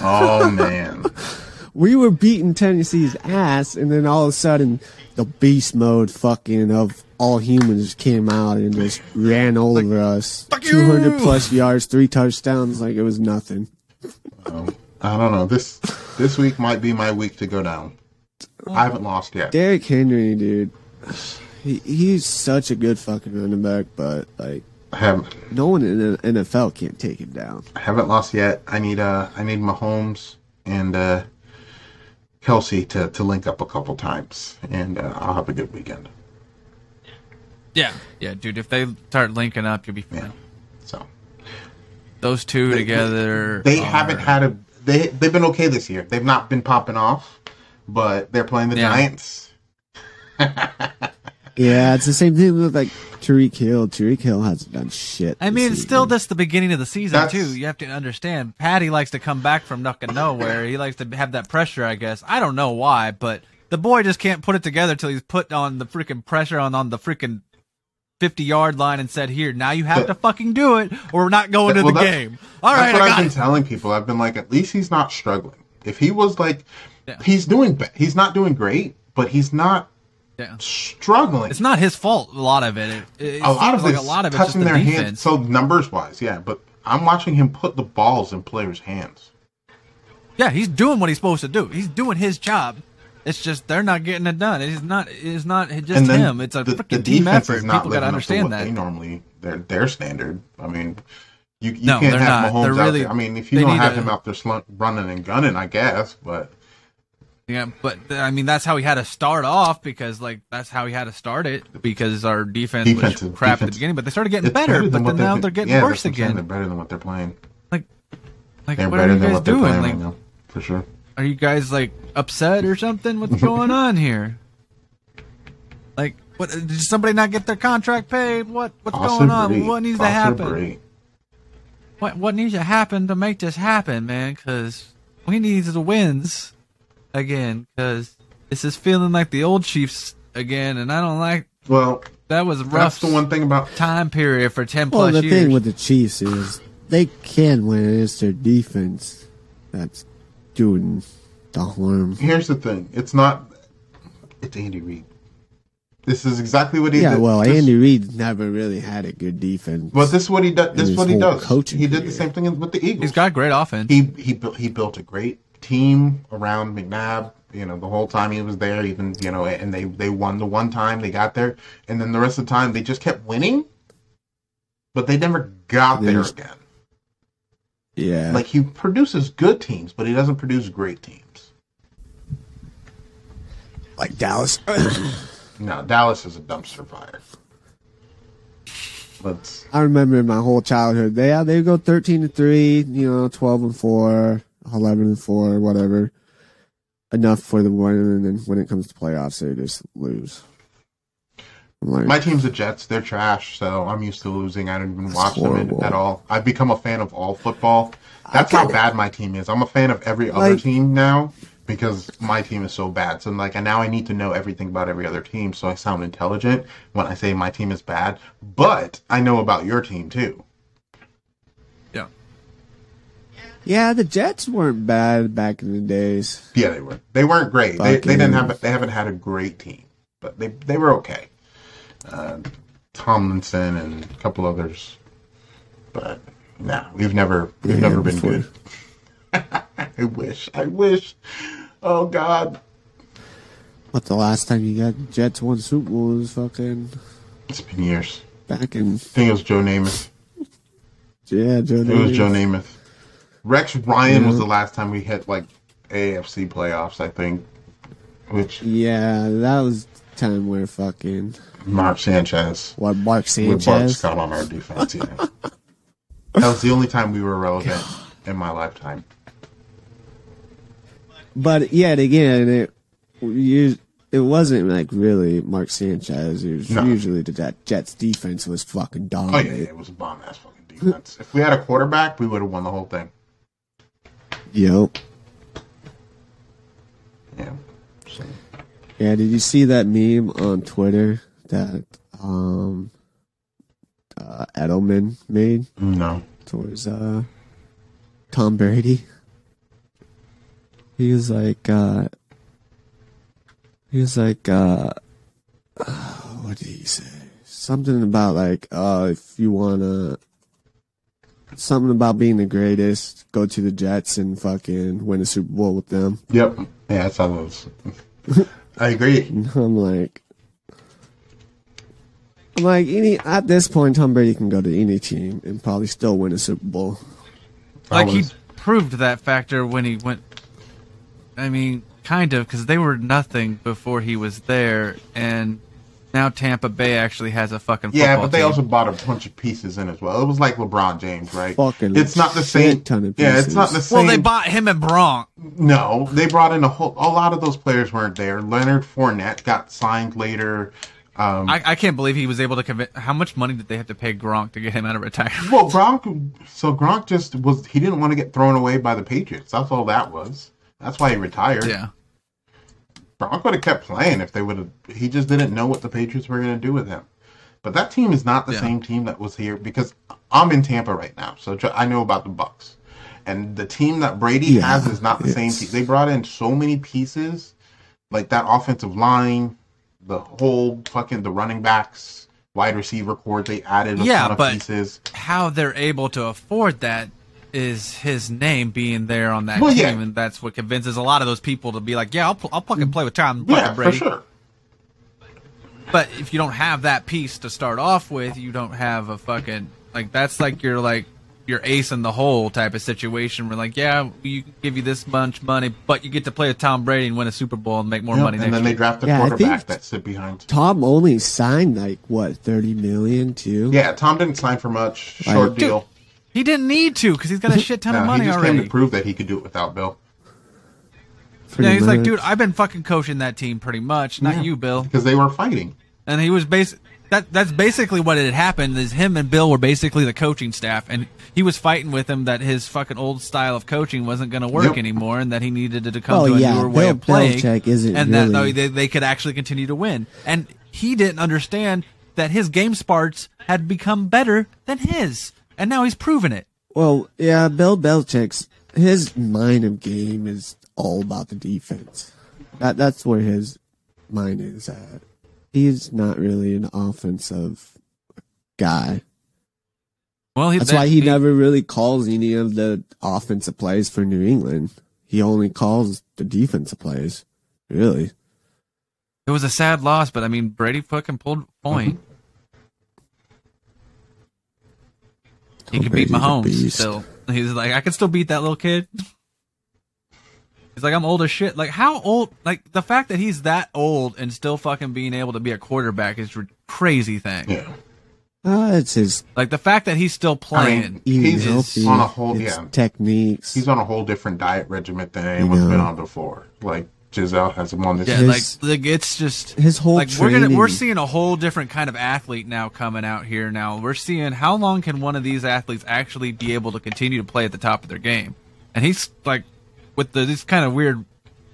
Oh man. We were beating Tennessee's ass, and then all of a sudden, the beast mode fucking of all humans came out and just ran over us. "Fuck you!" Two hundred plus yards, three touchdowns, like it was nothing. I don't know. This this week might be my week to go down. I haven't lost yet. Derrick Henry, dude, he, he's such a good fucking running back, but like I haven't no one in the NFL can't take him down. I haven't lost yet. I need uh I need Mahomes and uh Kelce to, to link up a couple times, and uh, I'll have a good weekend. yeah, yeah, dude. If they start linking up, you'll be fine. Yeah. So Those two together. they are- haven't had a they they've been okay this year. They've not been popping off, but they're playing the Yeah. Giants. Yeah, it's the same thing with like Tyreek Hill. Tyreek Hill hasn't done shit. I this mean, it's still season. just the beginning of the season That's- too. You have to understand. Patty likes to come back from fucking nowhere. He likes to have that pressure. I guess I don't know why, but the boy just can't put it together till he's put on the freaking pressure on on the freaking fifty yard line and said, "Here, now you have to fucking do it, or we're not going to Well, the game." All That's right, what I I've been it. telling people. I've been like, at least he's not struggling. If he was like, Yeah. he's doing, be- he's not doing great, but he's not Yeah. struggling. It's not his fault. A lot of it. It, it a lot of like a lot of it's just touching their defense. hands. So numbers wise, yeah, but I'm watching him put the balls in players' hands. Yeah, he's doing what he's supposed to do. He's doing his job. It's just they're not getting it done. It's not. It's not just him. It's a the- freaking the team defense effort. People got to understand that. They normally their their standard. I mean, you you No, can't have not. Mahomes They're out really- there. I mean, if you don't have him out there slunk, running and gunning, I guess. But Yeah, but I mean that's how he had to start off because like that's how he had to start it because our defense Defense was crap at the beginning, but they started getting it's better. But then now they've they're getting yeah, worse again. They're better than what they're playing. Like, like They're what better are you than guys what they're doing? Like, right now, for sure. are you guys like upset or something? What's going on here? Like, what? Did somebody not get their contract paid? What? What's going on? What needs to happen? What What needs to happen to make this happen, man? Because we need the wins again. Because this is feeling like the old Chiefs again, and I don't like. Well, That was rough. that's the one thing about time period for ten Well, plus the years. thing with the Chiefs is they can win. It's their defense that's doing the harm. here's the thing. It's not. It's Andy Reid. This is exactly what he Yeah, did. well, This- Andy Reid never really had a good defense. Well, this is what he does. This is what he does. coaching He did the same thing with the Eagles. He's got great offense. he he built he built a great team around McNabb. You know, the whole time he was there, even you know, and they they won the one time they got there, and then the rest of the time they just kept winning, but they never got They there just- again. yeah, Like he produces good teams, but he doesn't produce great teams. like Dallas. No, Dallas is a dumpster fire. Let's I remember in my whole childhood, they they go thirteen to three, you know, twelve and four, 11 and four, whatever, enough for the win, and then when it comes to playoffs, they just lose. Like, My team's the Jets. They're trash, so I'm used to losing. I don't even watch them at all. I've become a fan of all football. That's how bad my team is. I'm a fan of every other Like- team now because my team is so bad. So I'm like, and now I need to know everything about every other team, so I sound intelligent when I say my team is bad. But I know about your team too. yeah. Yeah, the Jets weren't bad back in the days. Yeah, they were. They weren't great. They, they didn't have. They haven't had a great team, but they they were okay. Uh, Tomlinson and a couple others, but no, we've never we've Yeah, never been before- good. I wish. I wish. Oh God, But the last time you got Jets won Super Bowl was fucking it's been years. back in I think it was Joe Namath. yeah, Joe. It was Joe Namath. Rex Ryan was the last time we hit like AFC playoffs. I think, which Yeah, that was the time where fucking Mark Sanchez. what Mark Sanchez. Scott on our defense. Yeah. that was the only time we were relevant in my lifetime. But yet again, it you, it wasn't like really Mark Sanchez. It was No. usually the Jets defense was fucking Oh yeah, yeah, it was a bomb ass fucking defense. if we had a quarterback, we would have won the whole thing. Yep. Yeah. So, Yeah. Did you see that meme on Twitter that um uh, Edelman made no. towards uh Tom Brady? He was like, uh he was like, uh what did he say? Something about like, uh, if you wanna, something about being the greatest, go to the Jets and fucking win a Super Bowl with them. Yep. Yeah, that's how those. I agree. I'm like, I'm like any at this point, Tom Brady can go to any team and probably still win a Super Bowl. Like he proved that factor when he went. I mean, kind of, because they were nothing before he was there, and now Tampa Bay actually has a fucking football Yeah, but they team. also bought a bunch of pieces in as well. It was like LeBron James, right? Fucking it's not the same. ton of Yeah, it's not the same. well, they bought him and Gronk. No, they brought in a whole. A lot of those players weren't there. Leonard Fournette got signed later. Um, I, I can't believe he was able to convince. How much money did they have to pay Gronk to get him out of retirement? well, Gronk. So Gronk just was. He didn't want to get thrown away by the Patriots. That's all that was. That's why he retired. yeah, Gronk would have kept playing if they would have. He just didn't know what the Patriots were going to do with him. But that team is not the Yeah. same team that was here because I'm in Tampa right now, so I know about the Bucks. And the team that Brady Yeah, has is not the same team. They brought in so many pieces, like that offensive line, the whole fucking the running backs, wide receiver core. They added a Yeah, ton of but- pieces. how they're able to afford that is his name being there on that Well, team, yeah. and that's what convinces a lot of those people to be like, "Yeah, I'll, I'll fucking play with Tom fucking Yeah, for Brady." sure. But if you don't have that piece to start off with, you don't have a fucking like that's like your like your ace in the hole type of situation. Where like, yeah, we can give you this much money, but you get to play with Tom Brady and win a Super Bowl and make more Yep, money and next then they year. draft a Yeah, quarterback that sit behind. Tom only signed like what thirty million too. Yeah, Tom didn't sign for much. Short Like- deal. He didn't need to because he's got a shit ton No, of money he just came to prove that he could do it without Bill. pretty Yeah, he's like, dude, I've been fucking coaching that team pretty much, not Yeah. you, Bill. because they were fighting. and he was bas- that that's basically what had happened. Is him and Bill were basically the coaching staff, and he was fighting with him that his fucking old style of coaching wasn't going to work Yep. anymore, and that he needed to come Well, to a yeah, newer way of playing, Belichick isn't and that no, they, they could actually continue to win. And he didn't understand that his game sparts had become better than his, and now he's proven it. Well, yeah, Bill Belichick's his mind of game is all about the defense. That that's where his mind is at. He's not really an offensive guy. Well, he, That's why he never really calls any of the offensive plays for New England. He only calls the defensive plays. Really. It was a sad loss, but I mean, Brady fucking pulled point. Mm-hmm. He Tom could beat Brady's a Mahomes beast. still. He's like, I can still beat that little kid. He's like, I'm old as shit. Like, how old? Like, the fact that he's that old and still fucking being able to be a quarterback is a crazy thing. Yeah. Uh, it's his Like, the fact that he's still I playing. mean, he's healthy. on a whole yeah. techniques. He's on a whole different diet regimen than You anyone's been on before. Like Gisele has him on this. yeah, his- like, like, it's just. his whole like we're gonna we're seeing a whole different kind of athlete now coming out here now we're seeing how long can one of these athletes actually be able to continue to play at the top of their game and he's like with the these kind of weird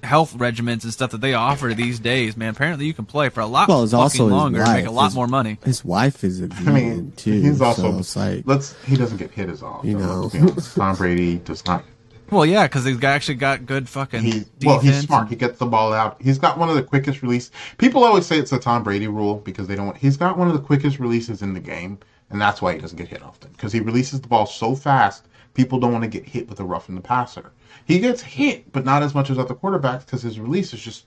health regimens and stuff that they offer these days man apparently you can play for a lot Well, it's also longer and make a lot His- more money His wife is a I mean, too. he's also so like let's he doesn't get hit as often. You know. Tom Brady does not. Well yeah because he's actually got good fucking He well, he's smart. He gets the ball out. He's got one of the quickest release. People always say it's a Tom Brady rule because they don't. want He's got one of the quickest releases in the game, and that's why he doesn't get hit often because he releases the ball so fast. People don't want to get hit with a rough in the passer. He gets hit, but not as much as other quarterbacks because his release is just.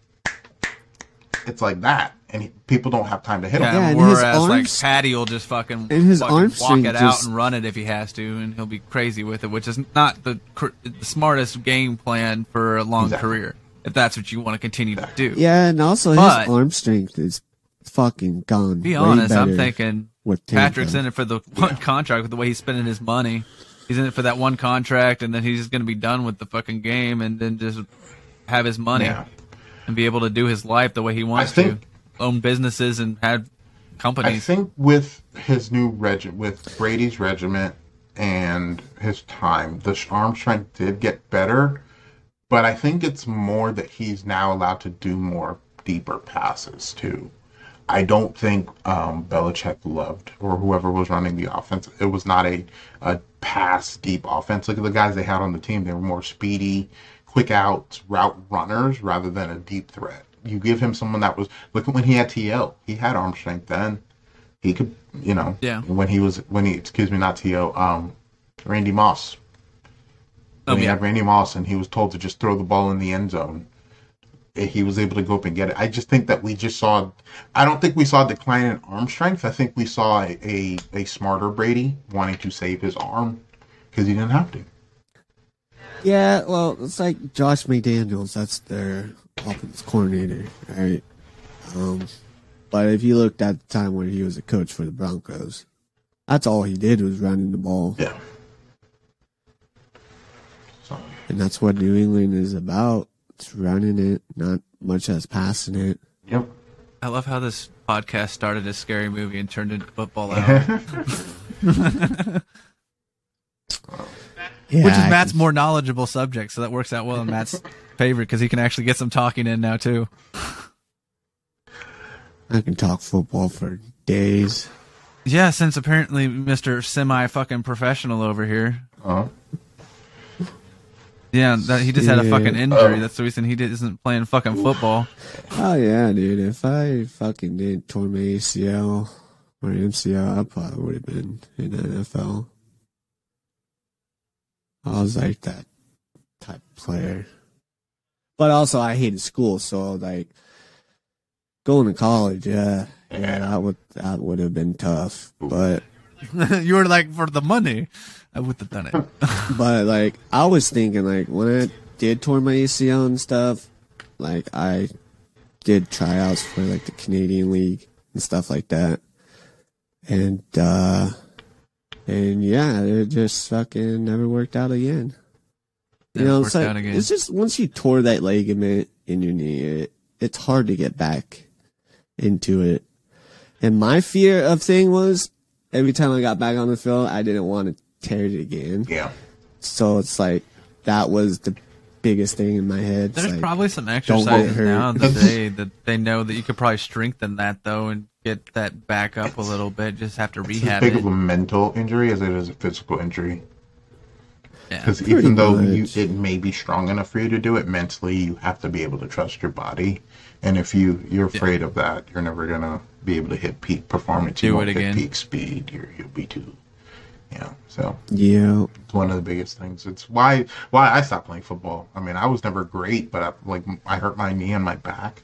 It's like that, and he, people don't have time to hit him. yeah, Yeah, and his like arms- Patty will just fucking, and his fucking arm walk strength it out and run it if he has to, and he'll be crazy with it, which is not the cr- the smartest game plan for a long Exactly. career. If that's what you want to continue to do. yeah, and also But- his arm strength is fucking gone. Be honest, I'm thinking with Tampa. Patrick's in it for the one contract with the way he's spending his money. He's in it for that one contract, and then he's just going to be done with the fucking game, and then just have his money Yeah. And be able to do his life the way he wants think- to, own businesses and have companies. I think with his new regiment, with Brady's regiment and his time, the arm strength did get better. But I think it's more that he's now allowed to do more deeper passes too. I don't think um, Belichick loved or whoever was running the offense. It was not a, a pass deep offense. Look at the guys they had on the team. They were more speedy, quick out route runners rather than a deep threat. You give him someone that was look at when he had TL. He had arm strength then. He could, you know, Yeah. When he was when he excuse me, not To, um, Randy Moss. When Oh, he yeah. had Randy Moss and he was told to just throw the ball in the end zone, eh, he was able to go up and get it. I just think that we just saw. I don't think we saw a decline in arm strength. I think we saw a a, a smarter Brady wanting to save his arm because he didn't have to. Yeah, well, it's like Josh McDaniels. That's their offense coordinator, right? Um, but if you looked at the time when he was a coach for the Broncos, that's all he did was running the ball, Yeah. So and that's what New England is about. It's running it, not much as passing it. yep. I love how this podcast started as scary movie and turned into football hour, Yeah, which is I Matt's can- more knowledgeable subject, so that works out well in Matt's favor because he can actually get some talking in now too. I can talk football for days. Yeah, since apparently Mr. Semi fucking professional over here. Uh-huh. Yeah, that he just had a fucking injury. Oh. That's the reason he isn't playing fucking football. Oh yeah, dude. If I fucking did tore my ACL or MCL, I probably would have been in the NFL. I was like that type of player. But also, I hated school, so like going to college, yeah, yeah, Yeah. that would that would have been tough. But you were like, for the money, I would have done it. but like I was thinking like when I did tore my ACL and stuff, like I did tryouts for like the Canadian League and stuff like that. And uh and yeah, it just fucking never worked out again. You Never know, worked it's like out again. it's just once you tore that ligament in your knee, it, it's hard to get back into it. And my fear of thing was every time I got back on the field, I didn't want to tear it again. Yeah. So it's like that was the biggest thing in my head. There's like, probably some get exercises hurt. now that they that they know that you could probably strengthen that though and get that back up a little bit. Just have to It's as big it. of a mental injury as it is a physical injury. Because Pretty even though you, it may be strong enough for you to do it, mentally you have to be able to trust your body. And if you you're afraid of that, you're never gonna be able to hit peak performance. Do you won't it hit again. peak speed. You're, you'll be too. Yeah. So yeah. it's one of the biggest things. It's why why I stopped playing football. I mean, I was never great, but I, like I hurt my knee and my back,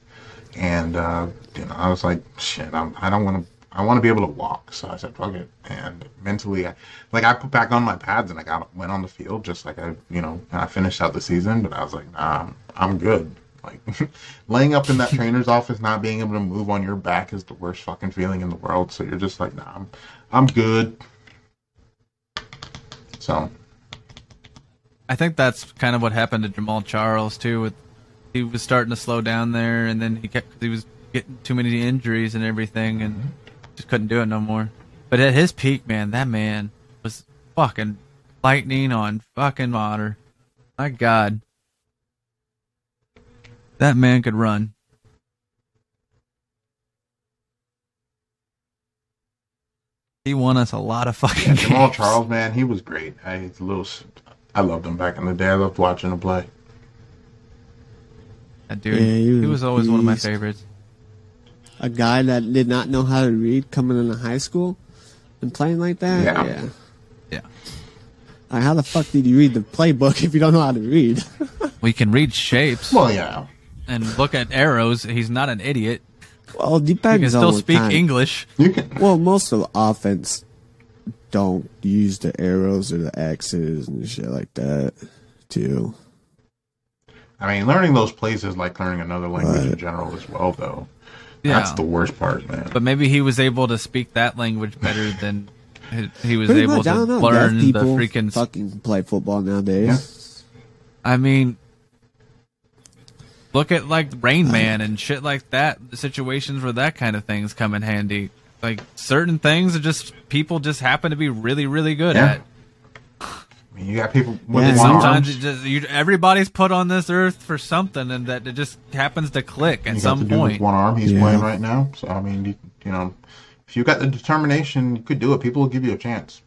and uh, you know I was like, shit, I'm, I don't want to. I want to be able to walk, so I said, "Fuck it." And mentally, I, like I put back on my pads and I got went on the field just like I, you know, and I finished out the season. But I was like, "Nah, I'm, I'm good." Like laying up in that trainer's office, not being able to move on your back is the worst fucking feeling in the world. So you're just like, "Nah, I'm, I'm good." So I think that's kind of what happened to Jamaal Charles too. With he was starting to slow down there, and then he kept he was getting too many injuries and everything, and mm-hmm. just couldn't do it no more. But at his peak, man, that man was fucking lightning on fucking water. My God, that man could run. He won us a lot of fucking Jamaal games. Charles, man, he was great. I he's a little, s- I loved him back in the day. I loved watching him play. That dude, Yeah, he he was was, a always one of my favorites. A guy that did not know how to read coming into high school and playing like that. Yeah. Yeah. Yeah. Like, how the fuck did you read the playbook if you don't know how to read? We can read shapes Well, yeah, and look at arrows. He's not an idiot. Well, it He depends can still on speak kind. English. you can. Well, most of the offense don't use the arrows or the X's and shit like that, too. I mean, learning those plays is like learning another language in general as well, though. Yeah. That's the worst part, man. But maybe he was able to speak that language better than he- he was Pretty able much, to learn the freaking. fucking play football nowadays. Yeah. I mean, look at like Rain Man and shit like that. Situations where that kind of things come in handy. Like certain things are just people just happen to be really really good Yeah. at. I mean, you got people with Yeah, one sometimes arms. it just you, everybody's put on this earth for something, and that it just happens to click at You some the dude point. with one arm. He's Yeah. playing right now. So I mean, you, you know, if you got the determination, you could do it. People will give you a chance.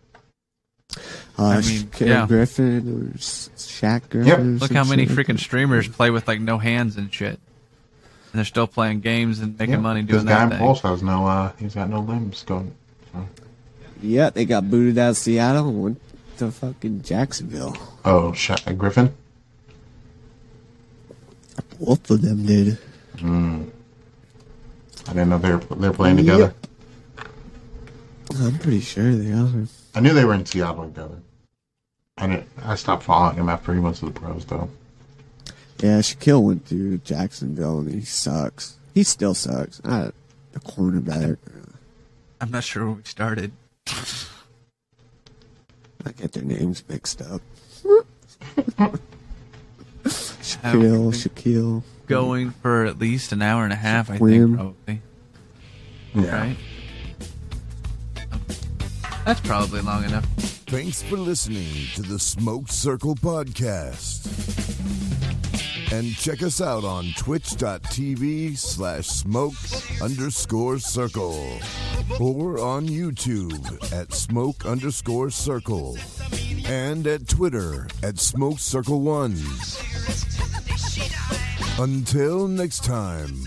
Uh, I mean, Sh- yeah. Griffin or S- Shaq Griffin. or Look how many like freaking that. streamers play with like no hands and shit, and they're still playing games and making Yeah, money This doing guy that in thing. Pulse has no. uh He's got no limbs going. So. Yeah, they got booted out of Seattle and went to fucking Jacksonville. Oh, Sha Griffin. Both of them did. I didn't know they were they were playing together. I'm pretty sure they are. I knew they were in Seattle together. And didn't, I stopped following him after he went to the pros, though. Yeah, Shaquille went to Jacksonville and he sucks. He still sucks. I, the cornerback. I'm not sure where we started. I get their names mixed up. I Shaquille, Shaquille. Going for at least an hour and a half, I Swim. think probably. Yeah. Right. That's probably long enough. Thanks for listening to the Smoke Circle Podcast. And check us out on twitch.tv slash smoke underscore circle or on YouTube at smoke underscore circle and at Twitter at smoke circle one. Until next time.